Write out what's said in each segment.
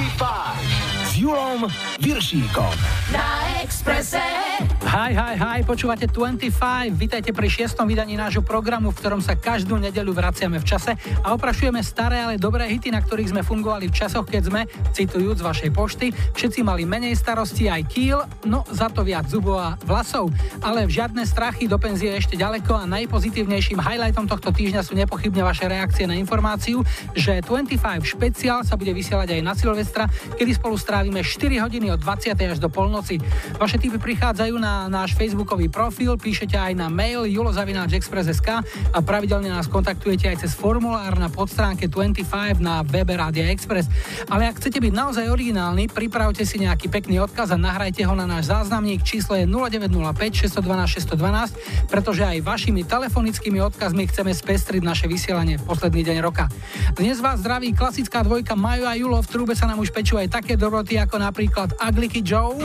25 s Julom Viršíkom. Na Expresse. Hi, hi, hi, počúvate 25. Vítajte pri šiestom vydaní nášho programu, v ktorom sa každú nedeľu vraciame v čase a oprašujeme staré, ale dobré hity, na ktorých sme fungovali v časoch, keď sme, citujúc z vašej pošty, všetci mali menej starosti aj kýl, no za to viac zubov a vlasov. Ale v žiadne strachy do penzie ešte ďaleko a najpozitívnejším highlightom tohto týždňa sú nepochybne vaše reakcie na informáciu, že 25 špeciál sa bude vysielať aj na Silvestra, kedy spolu strávime 4 hodiny od 20. až do polnoci. Vaše typy prichádzajú na náš facebookový profil, píšete aj na mail julozavináčexpress.sk a pravidelne nás kontaktujete aj cez formulár na podstránke 25 na webe Radia Express. Ale ak chcete byť naozaj originálni, pripravte si nejaký pekný odkaz a nahrajte ho na náš záznamník. Číslo je 0905 612 612, pretože aj vašimi telefonickými odkazmi chceme spestriť naše vysielanie v posledný deň roka. Dnes vás zdraví klasická dvojka Majo a Julo, v trúbe sa nám už pečú aj také dobroty ako napríklad Agliky Joe.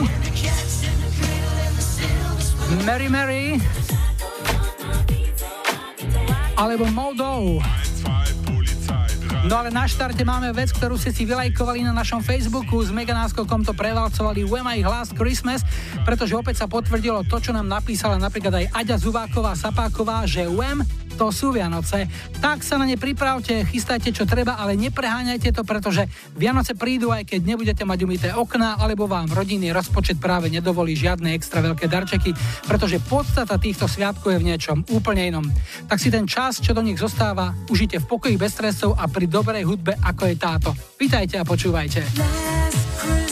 Mary Mary alebo Moldov. No ale na štarte máme vec, ktorú ste si vylajkovali na našom Facebooku. S meganáskokom to prevalcovali When I Last Christmas, pretože opäť sa potvrdilo to, čo nám napísala napríklad aj Aďa Zubáková Sapáková, že Wem to sú Vianoce. Tak sa na ne pripravte, chystajte čo treba, ale nepreháňajte to, pretože Vianoce prídu aj keď nebudete mať umité okná, alebo vám rodinný rozpočet práve nedovolí žiadne extra veľké darčeky, pretože podstata týchto sviatkov je v niečom úplne inom. Tak si ten čas, čo do nich zostáva, užite v pokoji bez stresov a pri dobrej hudbe, ako je táto. Vítajte a počúvajte. Spiatočka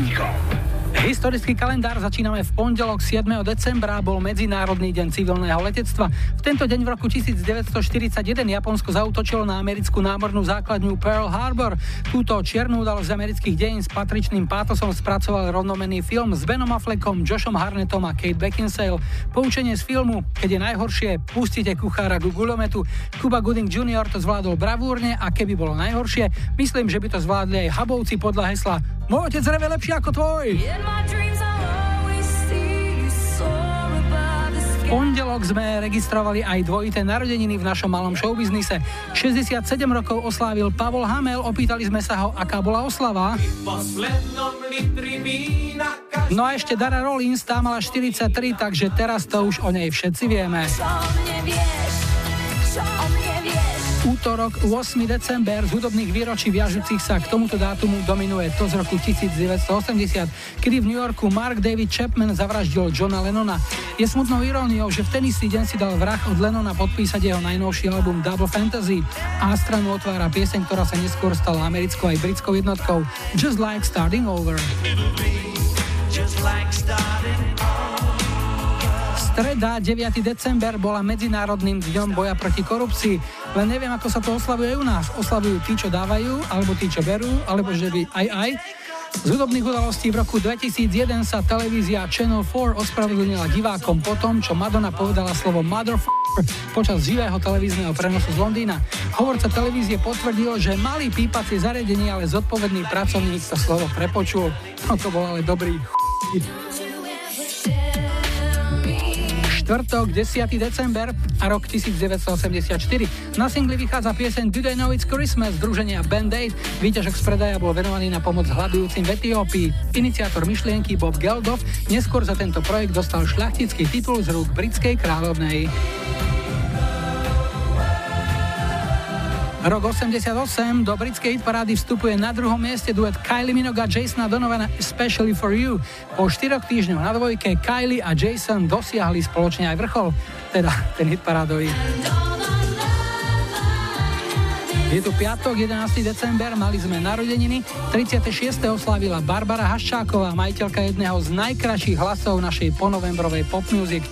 Viršíkom. Historický kalendár začíname v pondelok 7. decembra, bol Medzinárodný deň civilného letectva. V tento deň v roku 1941 Japonsko zautočilo na americkú námornú základňu Pearl Harbor. Túto čiernu udalosť z amerických dejín s patričným pátosom spracoval rovnomenný film s Benom Affleckom, Joshom Harnettom a Kate Beckinsale. Poučenie z filmu, keď je najhoršie, pustite kuchára ku gulometu. Cuba Gooding Jr. to zvládol bravúrne a keby bolo najhoršie, myslím, že by to zvládli aj habovci podľa hesla Môj otec reve lepšie ako tvoj. Pondelok sme registrovali aj dvojité narodeniny v našom malom showbiznise. 67 rokov oslávil Pavol Hamel, opýtali sme sa ho, aká bola oslava. No a ešte Dara Rollins, tá mala 43, takže teraz to už o nej všetci vieme. Útorok 8. december z hudobných výročí viažúcich sa k tomuto dátumu dominuje to z roku 1980, kedy v New Yorku Mark David Chapman zavraždil Johna Lennona. Je smutnou iróniou, že v ten istý deň si dal vrah od Lennona podpísať jeho najnovší album Double Fantasy a stranu otvára pieseň, ktorá sa neskôr stala americkou aj britskou jednotkou Just Like Starting Over. Just like starting Streda, 9. december, bola Medzinárodným dňom boja proti korupcii. Len neviem, ako sa to oslavuje u nás. Oslavujú tí, čo dávajú, alebo tí, čo berú, alebo že by aj aj. Z hudobných udalostí v roku 2001 sa televízia Channel 4 ospravedlnila divákom po tom, čo Madonna povedala slovo motherfucker počas živého televízneho prenosu z Londýna. Hovorca televízie potvrdil, že malý pípacie zariadenie, ale zodpovedný pracovník sa slovo prepočul. No to bol ale dobrý štvrtok, 10. december a rok 1984. Na singli vychádza pieseň Do They Know It's Christmas združenia Band Aid. Výťažok z predaja bol venovaný na pomoc hľadujúcim v Etiópii. Iniciátor myšlienky Bob Geldof neskôr za tento projekt dostal šľachtický titul z rúk britskej kráľovnej. Rok 88 do britskej parády vstupuje na druhom mieste duet Kylie Minogue a Jasona Donovana Especially for You. Po štyroch týždňoch na dvojke Kylie a Jason dosiahli spoločne aj vrchol, teda ten hit parádový. Je tu piatok, 11. december, mali sme narodeniny. 36. oslávila Barbara Haščáková, majiteľka jedného z najkračších hlasov našej ponovembrovej pop music.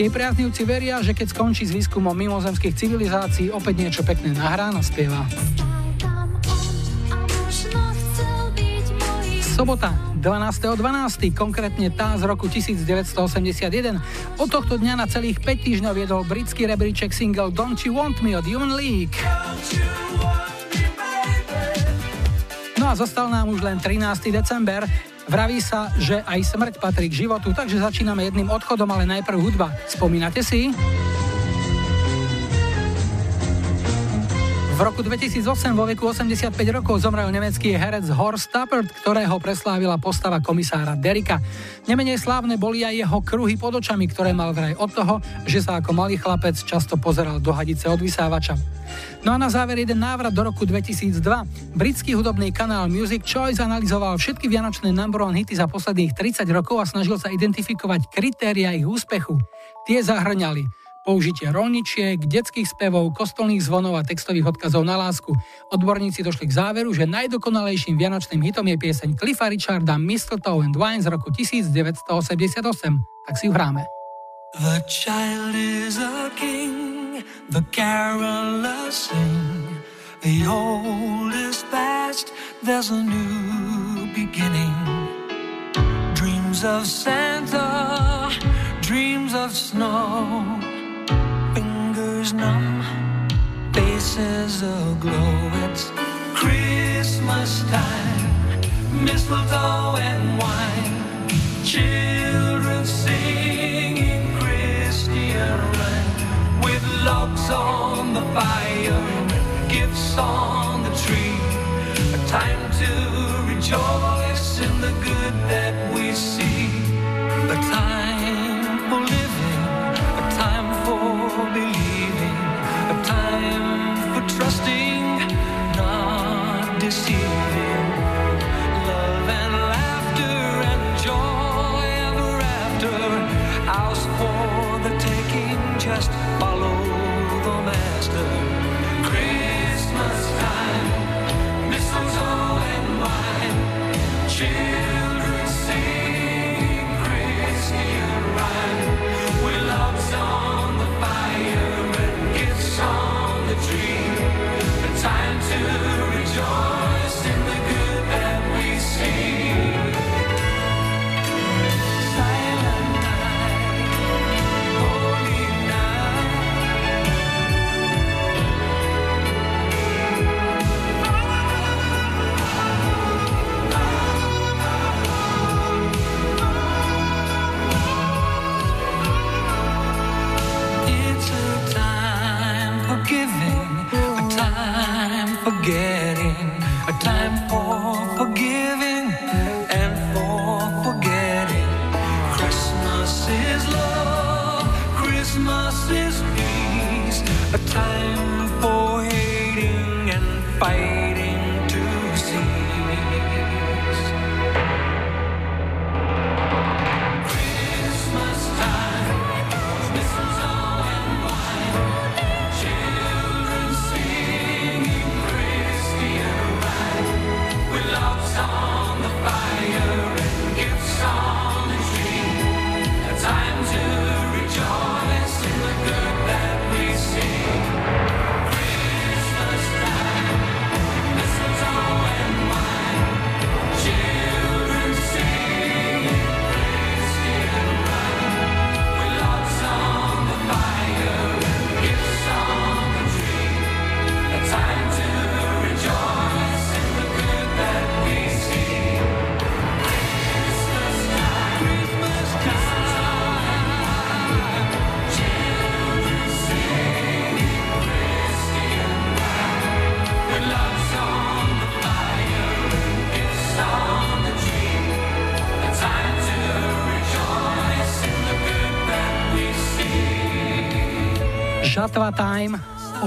Jej priaznivci veria, že keď skončí s výskumom mimozemských civilizácií, opäť niečo pekné nahrá a spieva. Sobota, 12.12., konkrétne tá z roku 1981. Od tohto dňa na celých 5 týždňov viedol britský rebríček single Don't You Want Me od Human League. No a zostal nám už len 13. december. Vraví sa, že aj smrť patrí k životu, takže začíname jedným odchodom, ale najprv hudba. Spomínate si? Roku 2008 vo veku 85 rokov zomrel nemecký herec Horst Tappert, ktorého preslávila postava komisára Derika. Nemenej slávne boli aj jeho kruhy pod očami, ktoré mal vraj od toho, že sa ako malý chlapec často pozeral do hadice od vysávača. No a na záver jeden návrat do roku 2002. Britský hudobný kanál Music Choice analyzoval všetky vianočné number one hity za posledných 30 rokov a snažil sa identifikovať kritéria ich úspechu. Tie zahrňali použitie rolničiek, detských spevov, kostolných zvonov a textových odkazov na lásku. Odborníci došli k záveru, že najdokonalejším vianočným hitom je pieseň Cliffa Richarda Mistletoe and Wine z roku 1988. Tak si ju hráme. The child is a king, the carolers sing. The old is past, there's a new beginning. Dreams of Santa, dreams of snow. Numb, faces aglow. It's Christmas time, mistletoe and wine, children singing Christian rhyme. With logs on the fire, gifts on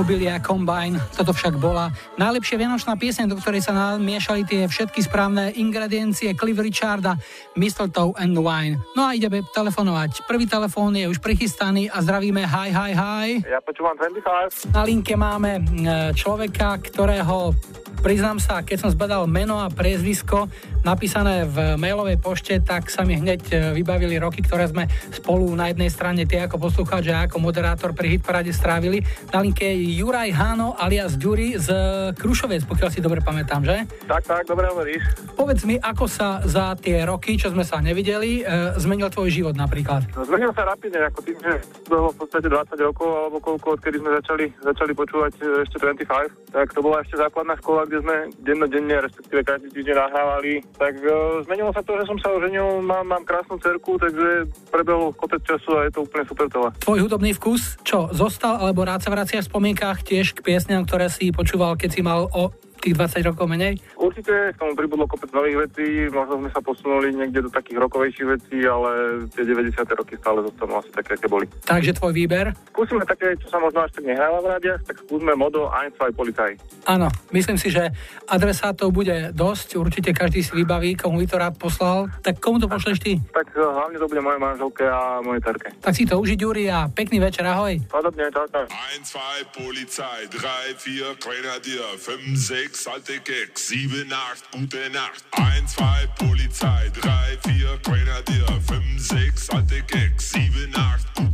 obilia Combine. Toto však bola najlepšia vianočná pieseň, do ktorej sa namiešali tie všetky správne ingrediencie Cliff Richarda, Mistletoe and Wine. No a ideme telefonovať. Prvý telefón je už prichystaný a zdravíme hi, hi, hi. Ja počúvam 25. Na linke máme človeka, ktorého priznám sa, keď som zbadal meno a priezvisko, napísané v mailovej pošte, tak sa mi hneď e, vybavili roky, ktoré sme spolu na jednej strane tie ako poslucháč a ako moderátor pri Hitparade strávili. Na linke je Juraj Hano alias Ďuri z Krušovec, pokiaľ si dobre pamätám, že? Tak, tak, dobre hovoríš. Povedz mi, ako sa za tie roky, čo sme sa nevideli, e, zmenil tvoj život napríklad? No, zmenil sa rapidne, ako tým, že bolo v podstate 20 rokov alebo koľko, odkedy sme začali, začali počúvať e, ešte 25, tak to bola ešte základná škola, kde sme dennodenne, respektíve každý týždeň nahrávali tak uh, zmenilo sa to, že som sa oženil, mám, mám krásnu cerku, takže prebehol kopec času a je to úplne super celé. Tvoj hudobný vkus, čo, zostal, alebo rád sa vracia v spomienkách tiež k piesňam, ktoré si počúval, keď si mal o tých 20 rokov menej? Určite k tomu pribudlo kopec nových vecí, možno sme sa posunuli niekde do takých rokovejších vecí, ale tie 90. roky stále zostanú asi také, aké boli. Takže tvoj výber? Skúsime také, čo sa možno až tak nehráva v rádiach, tak skúsme modo 1, 2 policaj. Áno, myslím si, že adresátov bude dosť, určite každý si vybaví, komu by to rád poslal. Tak komu to pošleš ty? Tak eh, hlavne to bude moje manželke a moje terke. Tak si to užiť, Juri, a pekný večer, ahoj. Podobne, čau, čau. 1, 2, Polizei, 3, 4, Grenadier, 5, 6, 6, alte Gags. 7, 8, gute Nacht, 1, 2, Polizei, 3, 4, Grenadier, 5, 6, alte Gags. 7, 8, gute Nacht.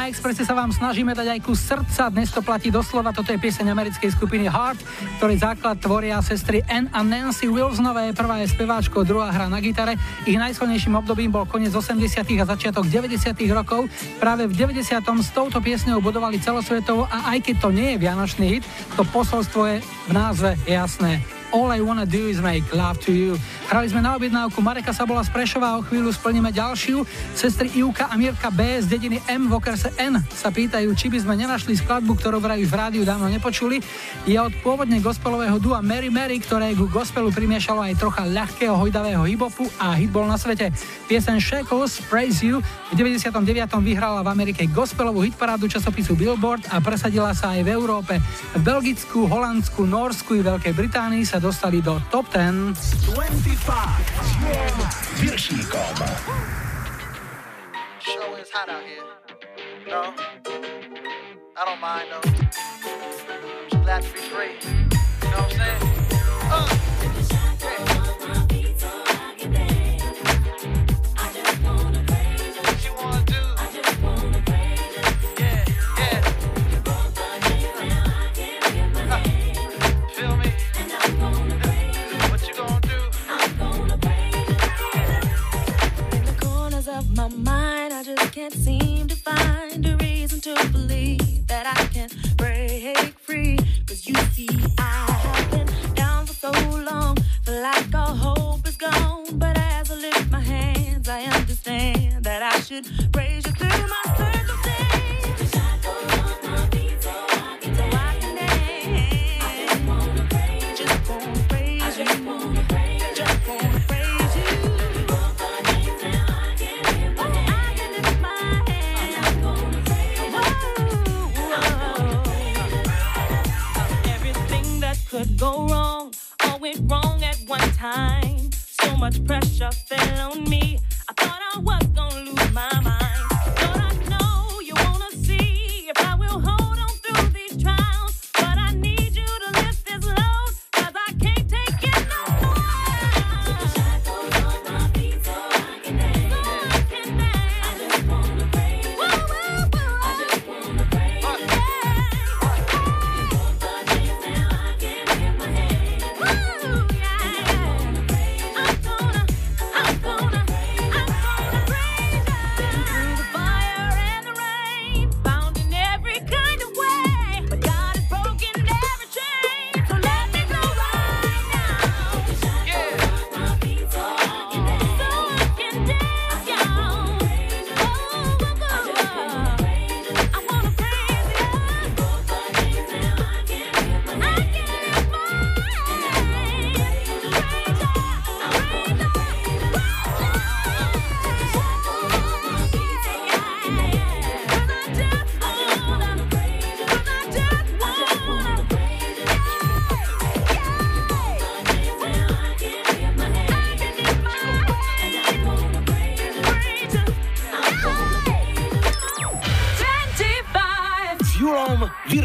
Na Expresse sa vám snažíme dať aj ku srdca, dnes to platí doslova, toto je pieseň americkej skupiny Heart, ktorý základ tvoria sestry Ann a Nancy Wilsonové, prvá je speváčkou, druhá hra na gitare. Ich najsilnejším obdobím bol koniec 80. a začiatok 90. rokov. Práve v 90. s touto piesňou budovali celosvetovo a aj keď to nie je vianočný hit, to posolstvo je v názve jasné. All I Wanna Do Is Make Love To You. Hrali sme na objednávku Mareka Sabola z Prešova a o chvíľu splníme ďalšiu. Sestry Ivka a Mirka B z dediny M v okrese N sa pýtajú, či by sme nenašli skladbu, ktorú vraj v rádiu dávno nepočuli. Je od pôvodne gospelového dua Mary Mary, ktoré ku gospelu primiešalo aj trocha ľahkého hojdavého hibopu a hit bol na svete. Piesen Shackles Praise You v 99. vyhrala v Amerike gospelovú hitparádu časopisu Billboard a presadila sa aj v Európe. V Belgicku, Holandsku, Norsku i Veľkej Británii sa dostali do top 10. 25 s Julom Show is hot out here. No, I don't mind though. Just glad to be free. You know what I'm saying? Can't seem to find a reason to believe that I can break free. Cause you see, I have been down for so long, feel like all hope is gone. But as I lift my hands, I understand that I should praise much pressure fell on me.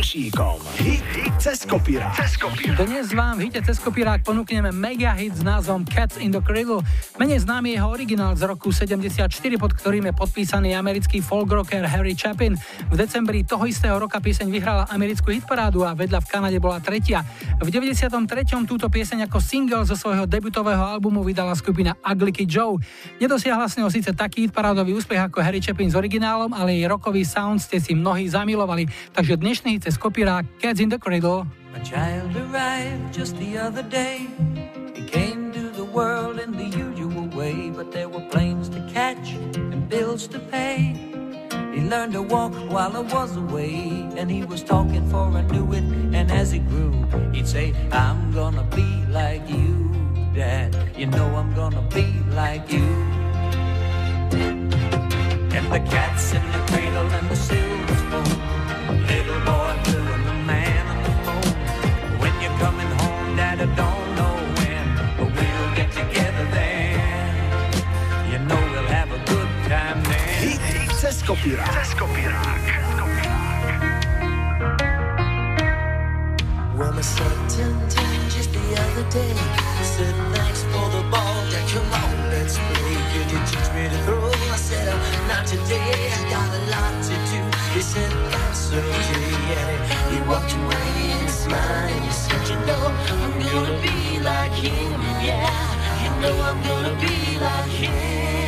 Julom Viršíkom. Hit, hit cez kopírák. Cez kopírák. Dnes vám v hite cez kopírák ponúkneme mega hit s názvom Cats in the Cradle. Menej známy jeho originál z roku 74, pod ktorým je podpísaný americký folk rocker Harry Chapin. V decembri toho istého roka pieseň vyhrala americkú hitparádu a vedľa v Kanade bola tretia. V 93. túto pieseň ako single zo svojho debutového albumu vydala skupina Ugly Kid Joe. Nedosiahla s ňou síce taký hitparádový úspech ako Harry Chapin s originálom, ale jej rokový sound ste si mnohí zamilovali. Takže dnešný hit cez kopírák Cats in the Cradle. A child arrived just the other day. He came to the world in the usual way, but there were planes to catch and bills to pay. He learned to walk while I was away, and he was talking for I knew it. And as he grew, he'd say, I'm gonna be like you, Dad. You know I'm gonna be like you. And the cat's in the cradle and the silver kopírák. Cez kopírák. Well, my son turned just the other day. Said thanks for the ball, Dad. Come on, let's play. Could you teach me to throw? I said, uh, not today. I got a lot to do. He said, that's okay. He, he walked away and smiled and he said, you know, I'm gonna be like him. Yeah, you know I'm gonna be like him.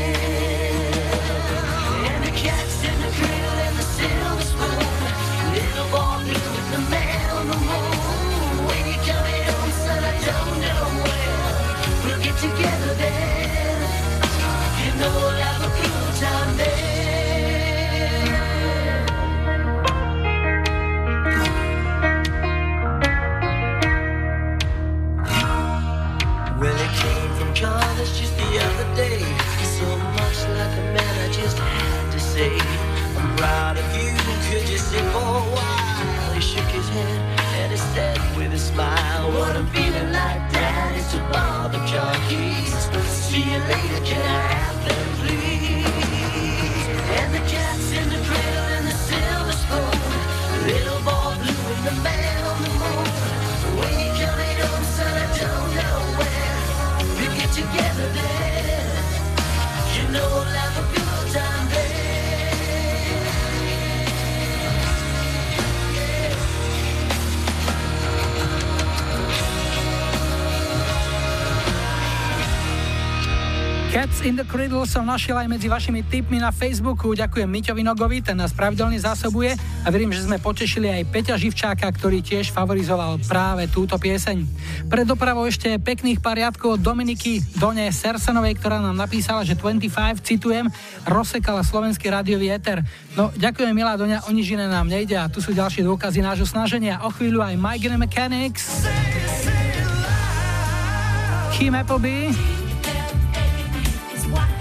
I'm proud of you. Could you sit for a while? He shook his head said with a smile, What I'm feeling like that is to borrow the car keys. See you later, can I have them, please? And the cat's in the Cats in the Cradle som našiel aj medzi vašimi tipmi na Facebooku. Ďakujem Miťovi Nogovi, ten nás pravidelne zásobuje a verím, že sme potešili aj Peťa Živčáka, ktorý tiež favorizoval práve túto pieseň. Pre dopravou ešte pekných pariadkov od Dominiky Done Sersanovej, ktorá nám napísala, že 25, citujem, rozsekala slovenský rádiový éter. No, ďakujem milá Doňa, o nič iné nám nejde a tu sú ďalšie dôkazy nášho snaženia. O chvíľu aj Mike and Mechanics, Kim Appleby,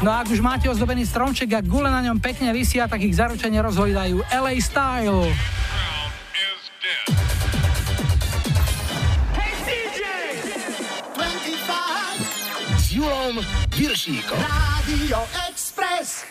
No a ak už máte ozdobený stromček a gule na ňom pekne vysia, tak ich zaručene rozhojdajú LA Style. S Julom Viršíkom. Radio Express.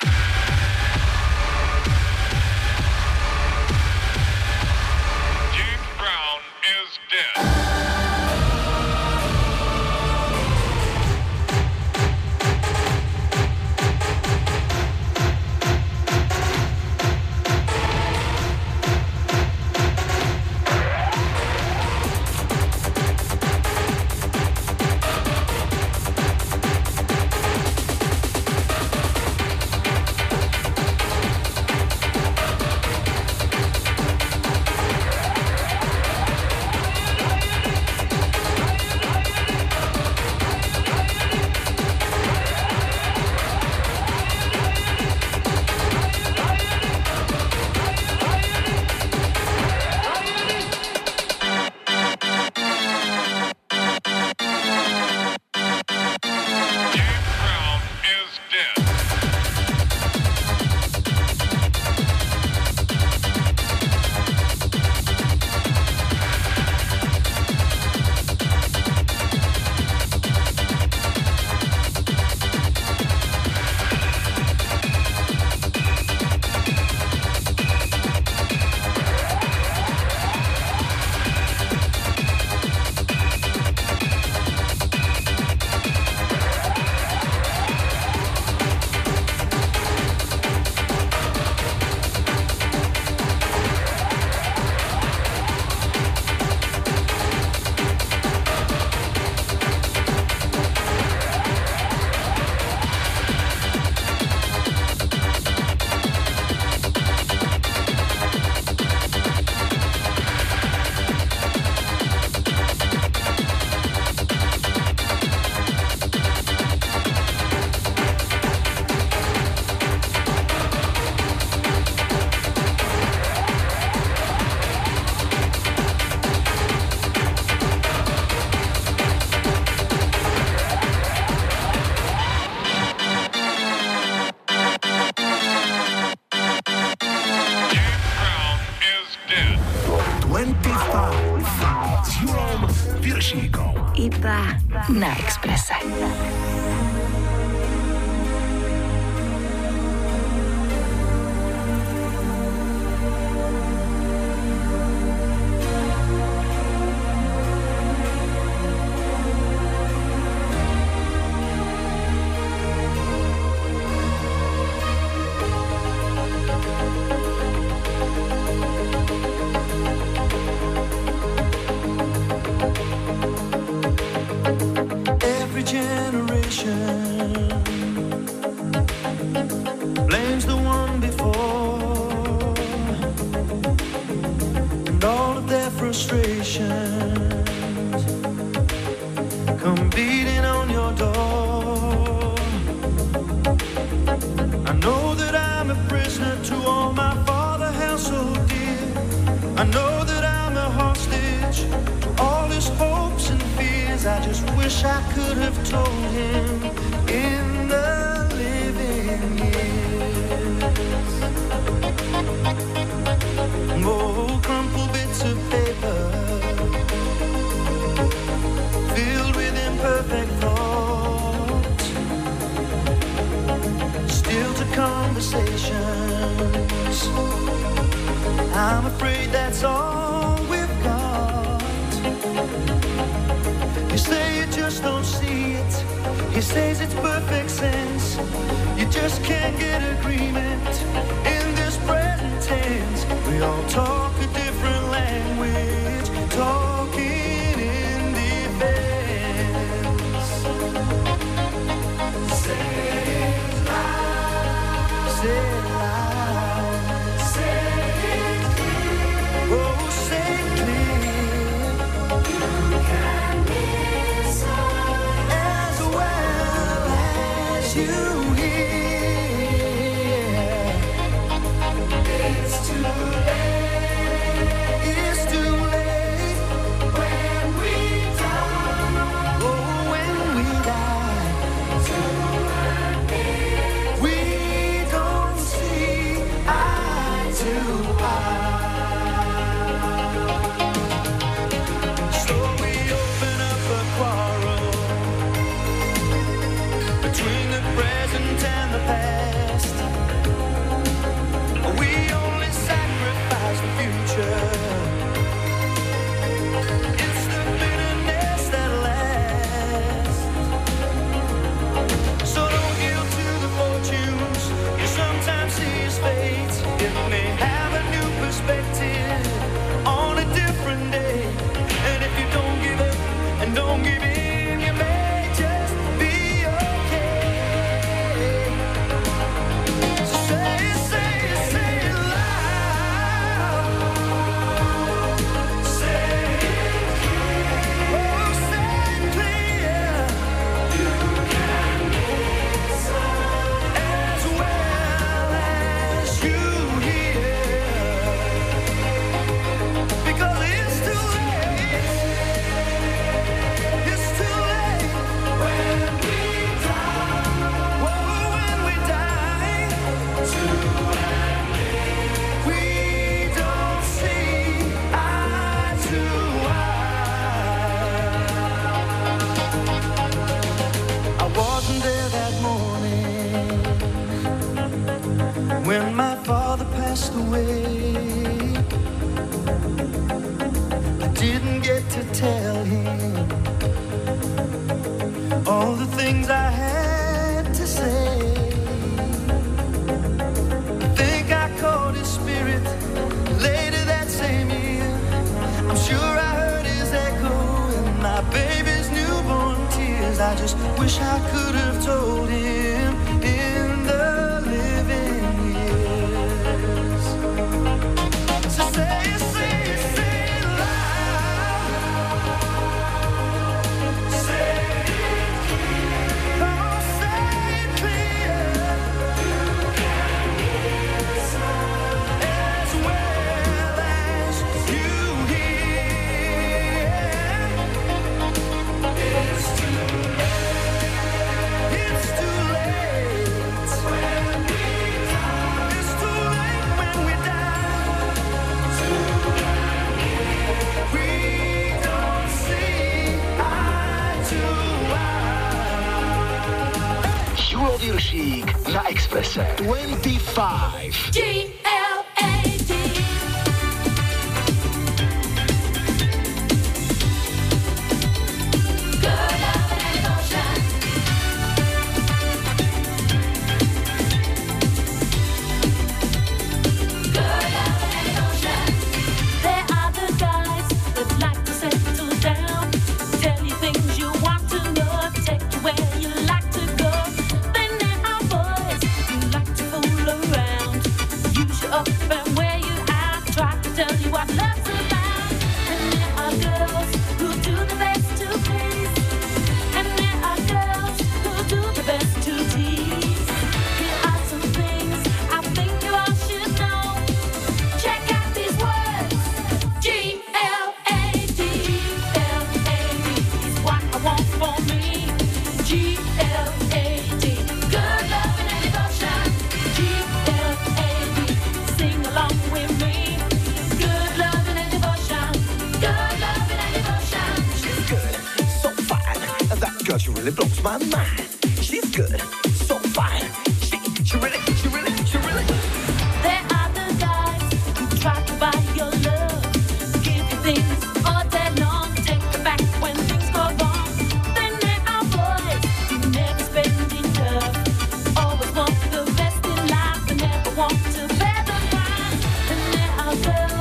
love.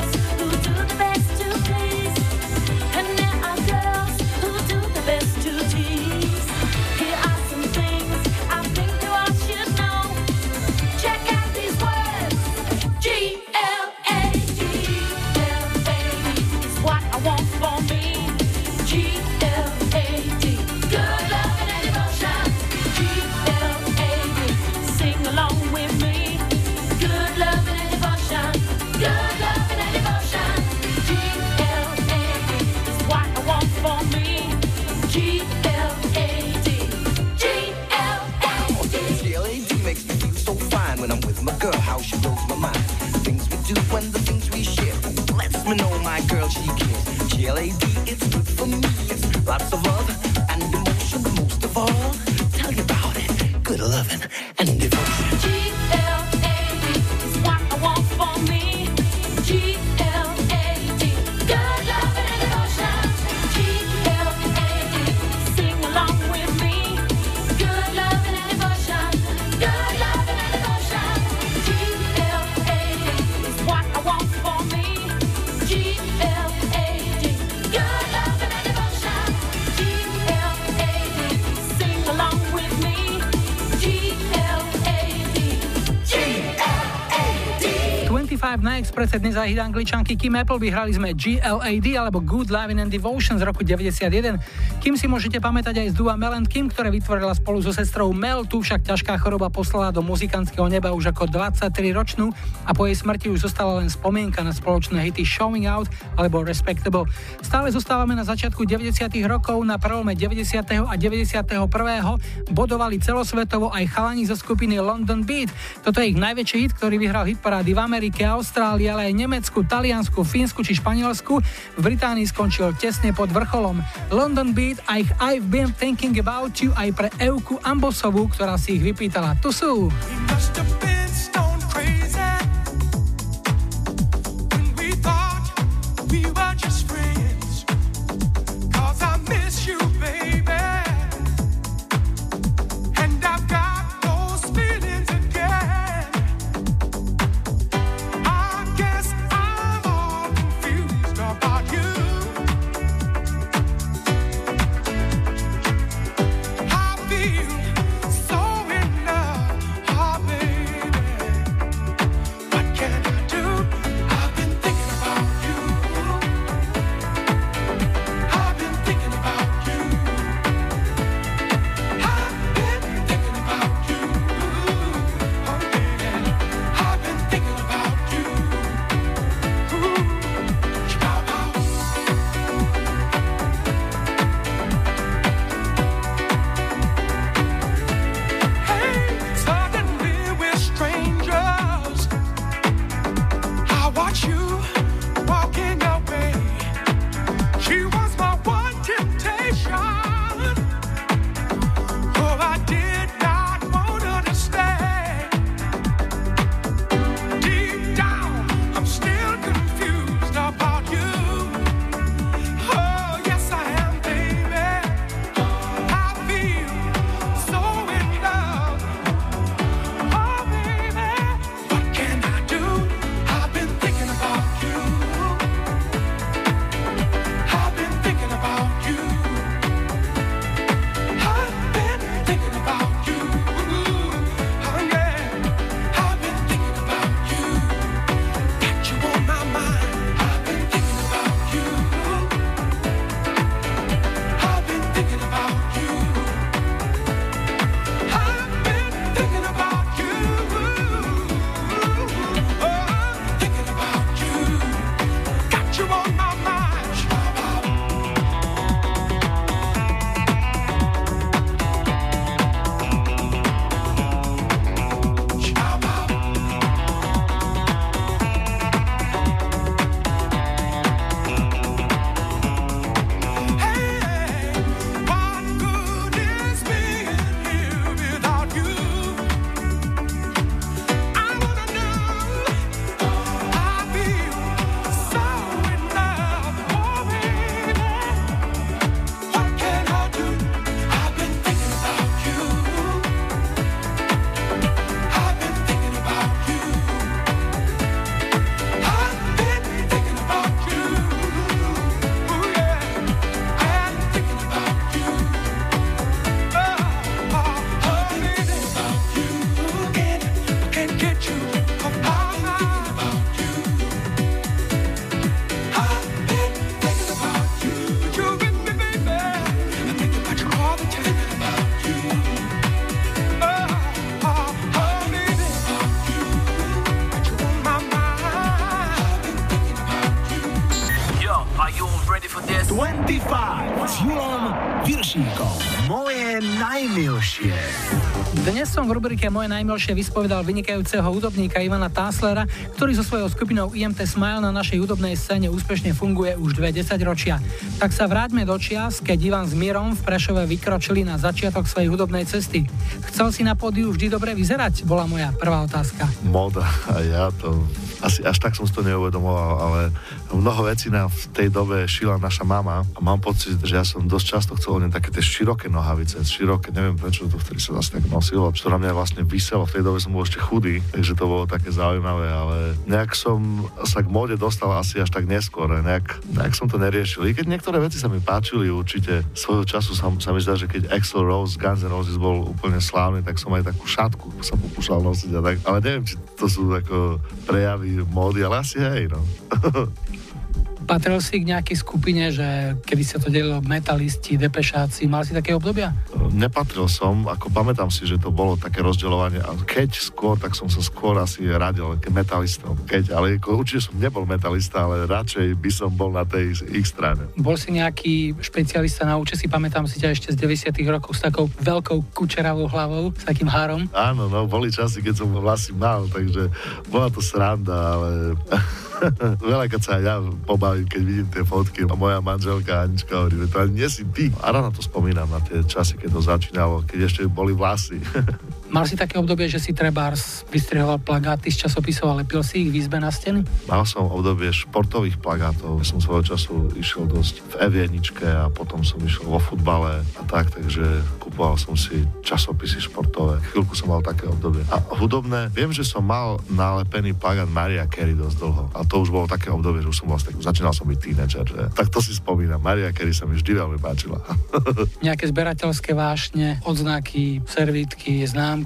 Susedný záhyd angličanky Kim Apple vyhrali sme GLAD alebo Good Loving and Devotion z roku 91. Kim si môžete pamätať aj z Dua Melent Kim, ktoré vytvorila spolu so sestrou Mel, tu však ťažká choroba poslala do muzikantského neba už ako 23 ročnú a po jej smrti už zostala len spomienka na spoločné hity Showing Out alebo Respectable. Stále zostávame na začiatku 90. rokov, na prelome 90. a 91. bodovali celosvetovo aj chalani zo skupiny London Beat. Toto je ich najväčší hit, ktorý vyhral hit v Amerike, Austrálii, ale aj Nemecku, Taliansku, Fínsku či Španielsku. V Británii skončil tesne pod vrcholom. London Beat a ich I've Been Thinking About You aj pre Euku Ambosovu, ktorá si ich vypýtala. Tu sú. We Dnes som v rubrike Moje najmilšie vyspovedal vynikajúceho hudobníka Ivana Táslera, ktorý so svojou skupinou IMT Smile na našej hudobnej scéne úspešne funguje už dve desaťročia. Tak sa vráťme do čias, keď Ivan s Mírom v Prešove vykročili na začiatok svojej hudobnej cesty. Chcel si na pódiu vždy dobre vyzerať? Bola moja prvá otázka. Moda a ja to asi až tak som si to neuvedomoval, ale mnoho vecí nám v tej dobe šila naša mama a mám pocit, že ja som dosť často chcel len také tie široké nohavice, široké, neviem prečo to vtedy sa zase tak nosilo, čo na mňa vlastne vyselo, v tej dobe som bol ešte chudý, takže to bolo také zaujímavé, ale nejak som sa k móde dostal asi až tak neskôr, nejak, nejak som to neriešil. I keď niektoré veci sa mi páčili určite, svojho času sa, sa mi zdá, že keď Axl Rose, Guns N' Roses bol úplne slávny, tak som aj takú šatku sa pokúšal nosiť a tak, ale neviem, či to sú ako prejavy módy, ale asi hej, no. Patril si k nejakej skupine, že kedy sa to delilo metalisti, depešáci, mal si také obdobia? Nepatril som, ako pamätám si, že to bolo také rozdeľovanie a keď skôr, tak som sa skôr asi radil k metalistom. Keď, ale ako, určite som nebol metalista, ale radšej by som bol na tej ich strane. Bol si nejaký špecialista na úče, si pamätám si ťa ešte z 90 rokov s takou veľkou kučeravou hlavou, s takým három. Áno, no, boli časy, keď som vlasy mal, takže bola to sranda, ale veľa keď sa ja pobavím, keď vidím tie fotky a moja manželka Anička hovorí, to ani nie si ty. A ráno to spomínam na tie časy, keď to začínalo, keď ešte boli vlasy. Mal si také obdobie, že si trebárs vystrihoval plagáty z časopisov a lepil si ich v izbe na steny? Mal som obdobie športových plagátov. Som svojho času išiel dosť v evieničke a potom som išiel vo futbale a tak, takže kupoval som si časopisy športové. Chvíľku som mal také obdobie. A hudobné, viem, že som mal nalepený plagát Maria Carey dosť dlho. A to už bolo také obdobie, že už som vlastne, začínal som byť tínedžer. Že? Tak to si spomínam. Maria Carey sa mi vždy veľmi páčila. Nejaké zberateľské vášne, odznaky, servítky, známky.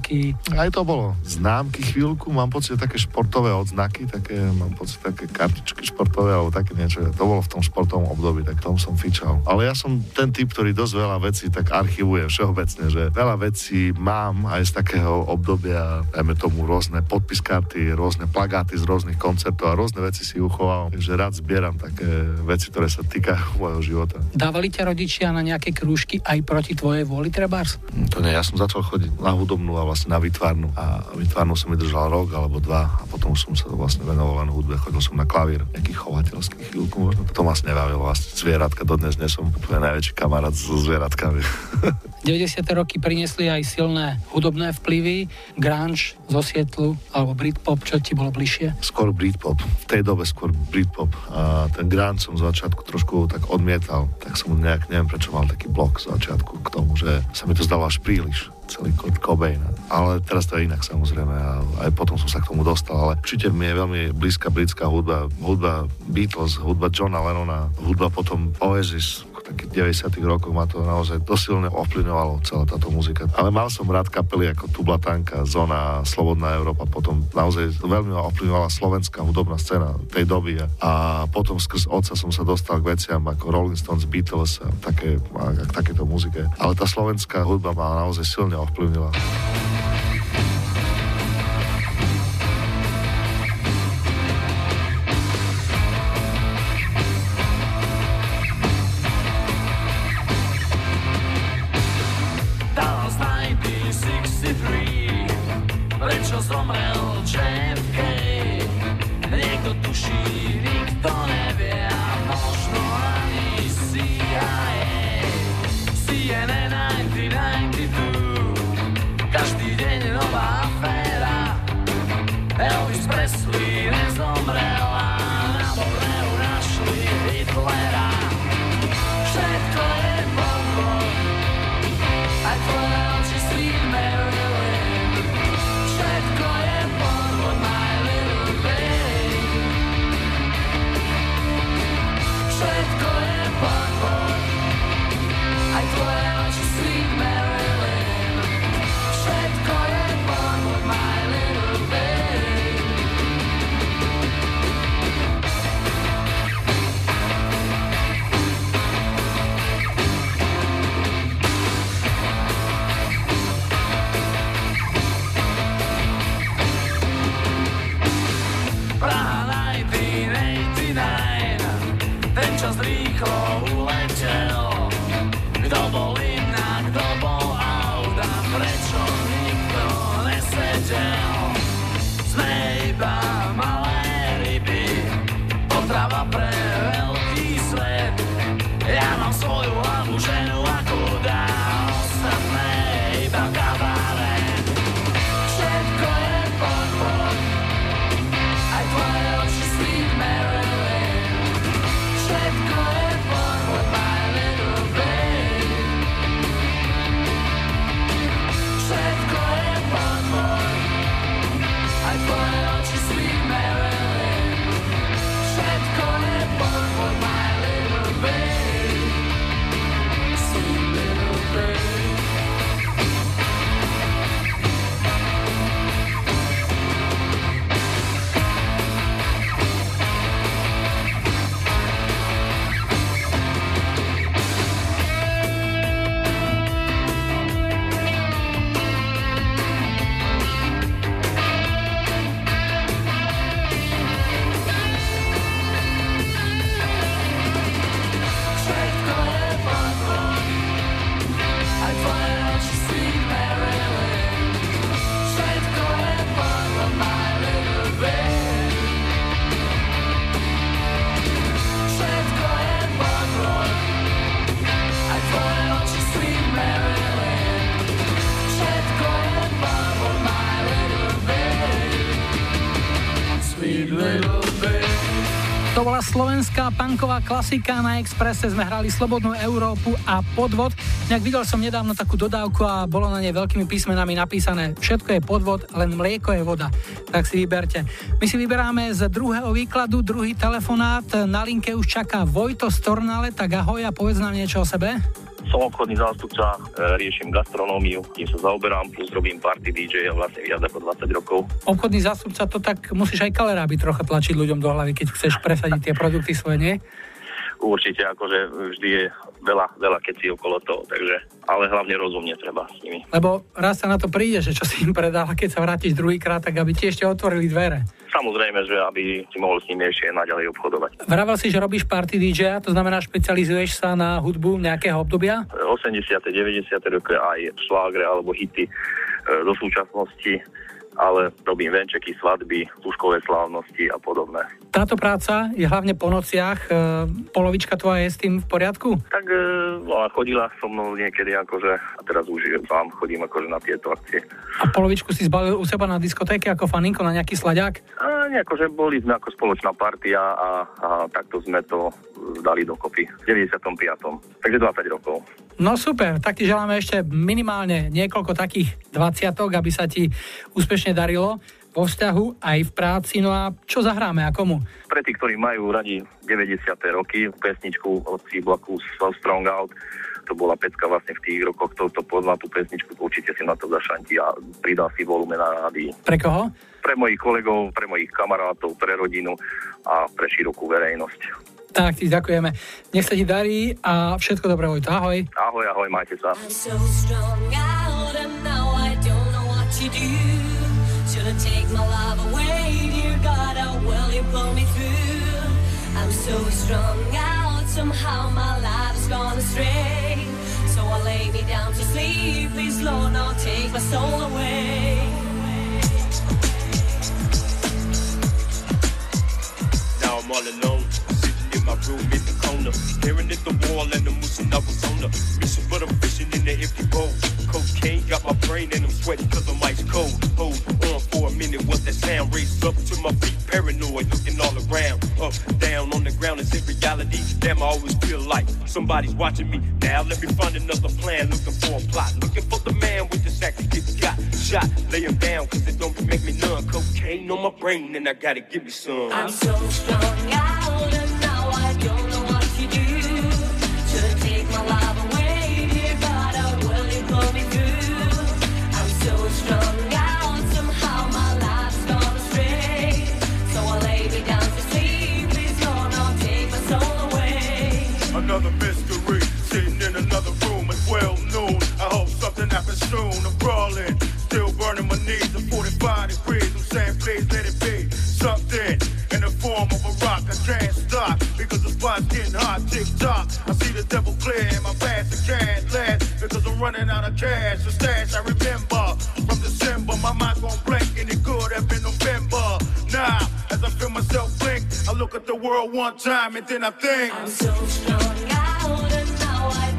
Aj to bolo. Známky chvíľku, mám pocit, také športové odznaky, také, mám pocit, také kartičky športové, alebo také niečo. To bolo v tom športovom období, tak tom som fičal. Ale ja som ten typ, ktorý dosť veľa vecí tak archivuje všeobecne, že veľa vecí mám aj z takého obdobia, dajme tomu rôzne podpis karty, rôzne plagáty z rôznych koncertov a rôzne veci si uchoval. Takže rád zbieram také veci, ktoré sa týkajú môjho života. Dávali ťa rodičia na nejaké krúžky aj proti tvojej vôli trebárs? To nie, ja som začal chodiť na hudobnú a vlastne na vytvárnu. A vytvárnu som vydržal rok alebo dva a potom som sa vlastne venoval len hudbe. Chodil som na klavír, nejaký chovateľský chvíľku možno. To ma vlastne nebavilo vlastne zvieratka. Dodnes nie som úplne najväčší kamarát so zvieratkami. 90. roky priniesli aj silné hudobné vplyvy, grunge zo Sietlu alebo Britpop, čo ti bolo bližšie? Skôr Britpop. V tej dobe skôr Britpop. A ten grunge som z začiatku trošku tak odmietal. Tak som nejak, neviem prečo mal taký blok z začiatku k tomu, že sa mi to zdalo až príliš celý Kurt Cobain. Ale teraz to je inak samozrejme a aj potom som sa k tomu dostal, ale určite mi je veľmi blízka britská hudba, hudba Beatles, hudba Johna Lennona, hudba potom Oasis, takých 90 rokoch ma to naozaj dosilne ovplyvňovalo celá táto muzika. Ale mal som rád kapely ako Tublatanka, Zona, Slobodná Európa, potom naozaj veľmi ma ovplyvňovala slovenská hudobná scéna tej doby a potom skrz otca som sa dostal k veciam ako Rolling Stones, Beatles a, také, a, k takéto muzike. Ale tá slovenská hudba ma naozaj silne ovplyvnila. Slovenská punková klasika, na Expresse sme hrali Slobodnú Európu a podvod. Nejak videl som nedávno takú dodávku a bolo na nej veľkými písmenami napísané Všetko je podvod, len mlieko je voda. Tak si vyberte. My si vyberáme z druhého výkladu, druhý telefonát. Na linke už čaká Vojto z Tornale, tak ahoj a povedz nám niečo o sebe. Som obchodný zástupca, e, riešim gastronómiu, tým sa zaoberám, plus robím party DJ a vlastne viac ako 20 rokov. Obchodný zástupca, to tak musíš aj kaleráby trocha tlačiť ľuďom do hlavy, keď chceš presadiť tie produkty svoje, nie? Určite akože vždy je veľa, veľa kecí okolo toho, takže, ale hlavne rozumne treba s nimi. Lebo raz sa na to príde, že čo si im predal keď sa vrátiš druhýkrát, tak aby ti ešte otvorili dvere. Samozrejme, že aby si mohol s nimi ešte naďalej obchodovať. Vravel si, že robíš party DJ, to znamená špecializuješ sa na hudbu nejakého obdobia? 80. 90. roky aj šlágre alebo hity e, do súčasnosti, ale robím venčeky, svadby, lúžkové slávnosti a podobné. Táto práca je hlavne po nociach. E, polovička tvoja je s tým v poriadku? Tak e, ona chodila so mnou niekedy akože, a teraz už vám chodím akože na tieto akcie. A polovičku si zbalil u seba na diskotéke ako faninko na nejaký slaďák? A nejako, že boli sme ako spoločná partia a, a takto sme to dali dokopy v 95. Takže 20 rokov. No super, tak ti želáme ešte minimálne niekoľko takých 20 aby sa ti úspešne darilo vo vzťahu aj v práci. No a čo zahráme a komu? Pre tých, ktorí majú radi 90. roky, pesničku od So Strong Out, to bola pecka vlastne v tých rokoch, kto to pozná tú pesničku, to určite si na to zašanti a pridá si volume na rádi. Pre koho? Pre mojich kolegov, pre mojich kamarátov, pre rodinu a pre širokú verejnosť. Tak ti ďakujeme. Nech sa ti darí a všetko dobré, Vojto. Ahoj. Ahoj, ahoj, majte sa. so strung out and now I don't know what to do. I take my love away, dear God, oh, how will you pull me through? I'm so strung out, somehow my life's gone astray. So I lay me down to sleep, please Lord, now take my soul away. Now I'm all alone, sitting in my room in the corner, staring at the wall and I'm wishing I was on a mission, but I'm fishing in the empty bowl. Cocaine got my brain and I'm sweating cause I'm ice cold. A minute, once that sound raised up to my feet, paranoid, looking all around, up, down on the ground, is it reality? Damn, I always feel like somebody's watching me. Now let me find another plan, looking for a plot, looking for the man with the sack that got shot. Lay him down cause it don't make me numb. Cocaine on my brain and I gotta give me some. I'm so strung out and now I don't know something happens soon. I'm crawling, still burning my knees at 45 degrees. I'm saying, please let it be something in the form of a rock. I can't stop because the spot eyes getting hot, tick tock. I see the devil clear and my past and can't last because I'm running out of cash. The stash I remember from December, my mind's gon' blank and it could have been November. Now, as I feel myself blink, I look at the world one time and then I think. I'm so strong out and now I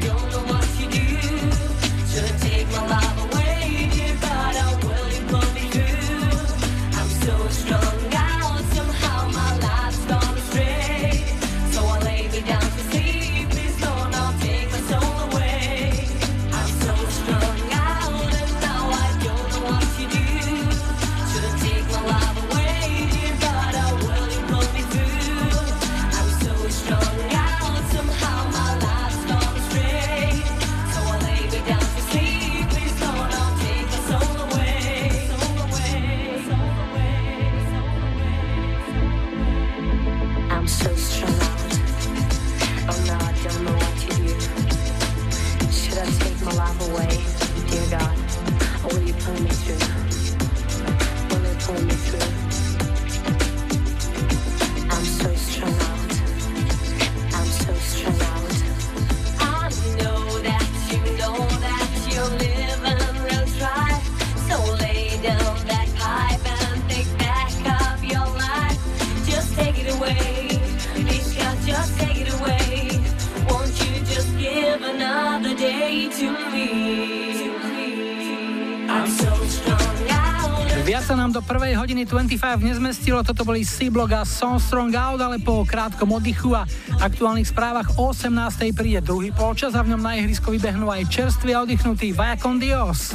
hodiny 25 nezmestilo, toto boli C-Block a Song Strong Out, ale po krátkom oddychu a aktuálnych správach o 18. príde druhý polčas a v ňom na ihrisko vybehnú aj čerstvý a oddychnutý Via con Dios.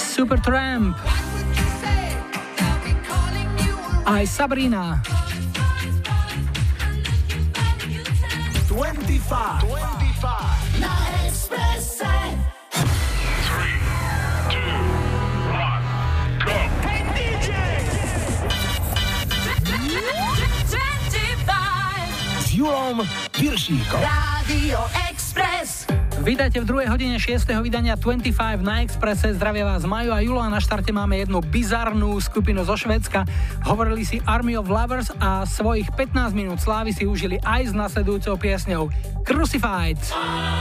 Super Tramp. Aj Sabrina. Viršíkom. Radio Express. Vítajte v druhej hodine 6. vydania 25 na Expresse. Zdravia vás Majo a Julo a na štarte máme jednu bizarnú skupinu zo Švedska. Hovorili si Army of Lovers a svojich 15 minút slávy si užili aj s nasledujúcou piesňou Crucified. I've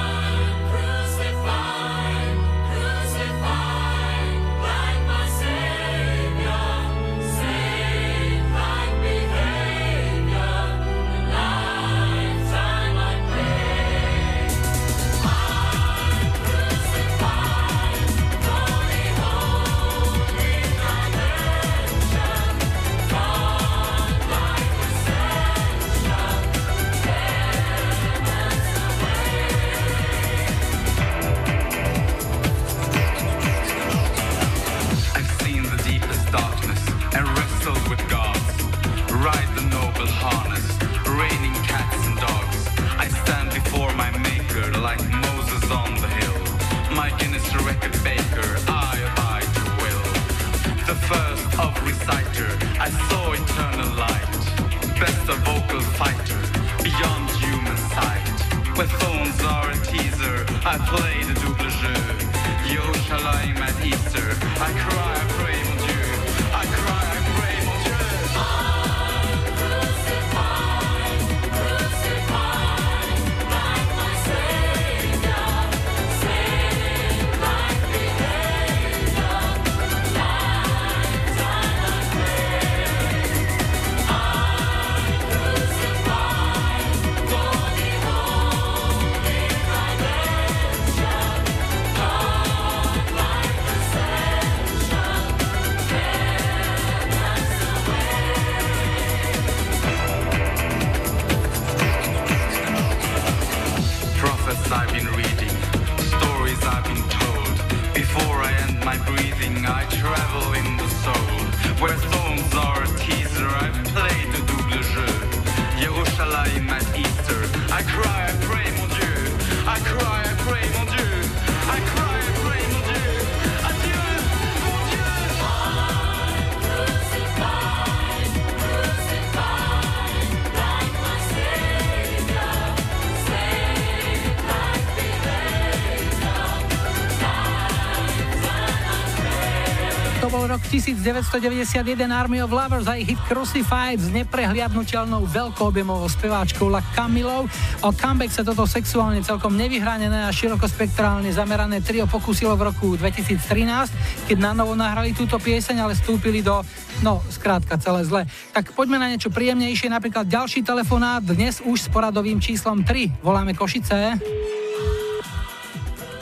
1991 Army of Lovers a ich hit Crucified s neprehliadnutelnou veľkoobjemovou speváčkou La Camilou. O comeback sa toto sexuálne celkom nevyhranené a širokospektrálne zamerané trio pokúsilo v roku 2013, keď na novo nahrali túto pieseň, ale vstúpili do, no, skrátka celé zle. Tak poďme na niečo príjemnejšie, napríklad ďalší telefonát, dnes už s poradovým číslom 3. Voláme Košice.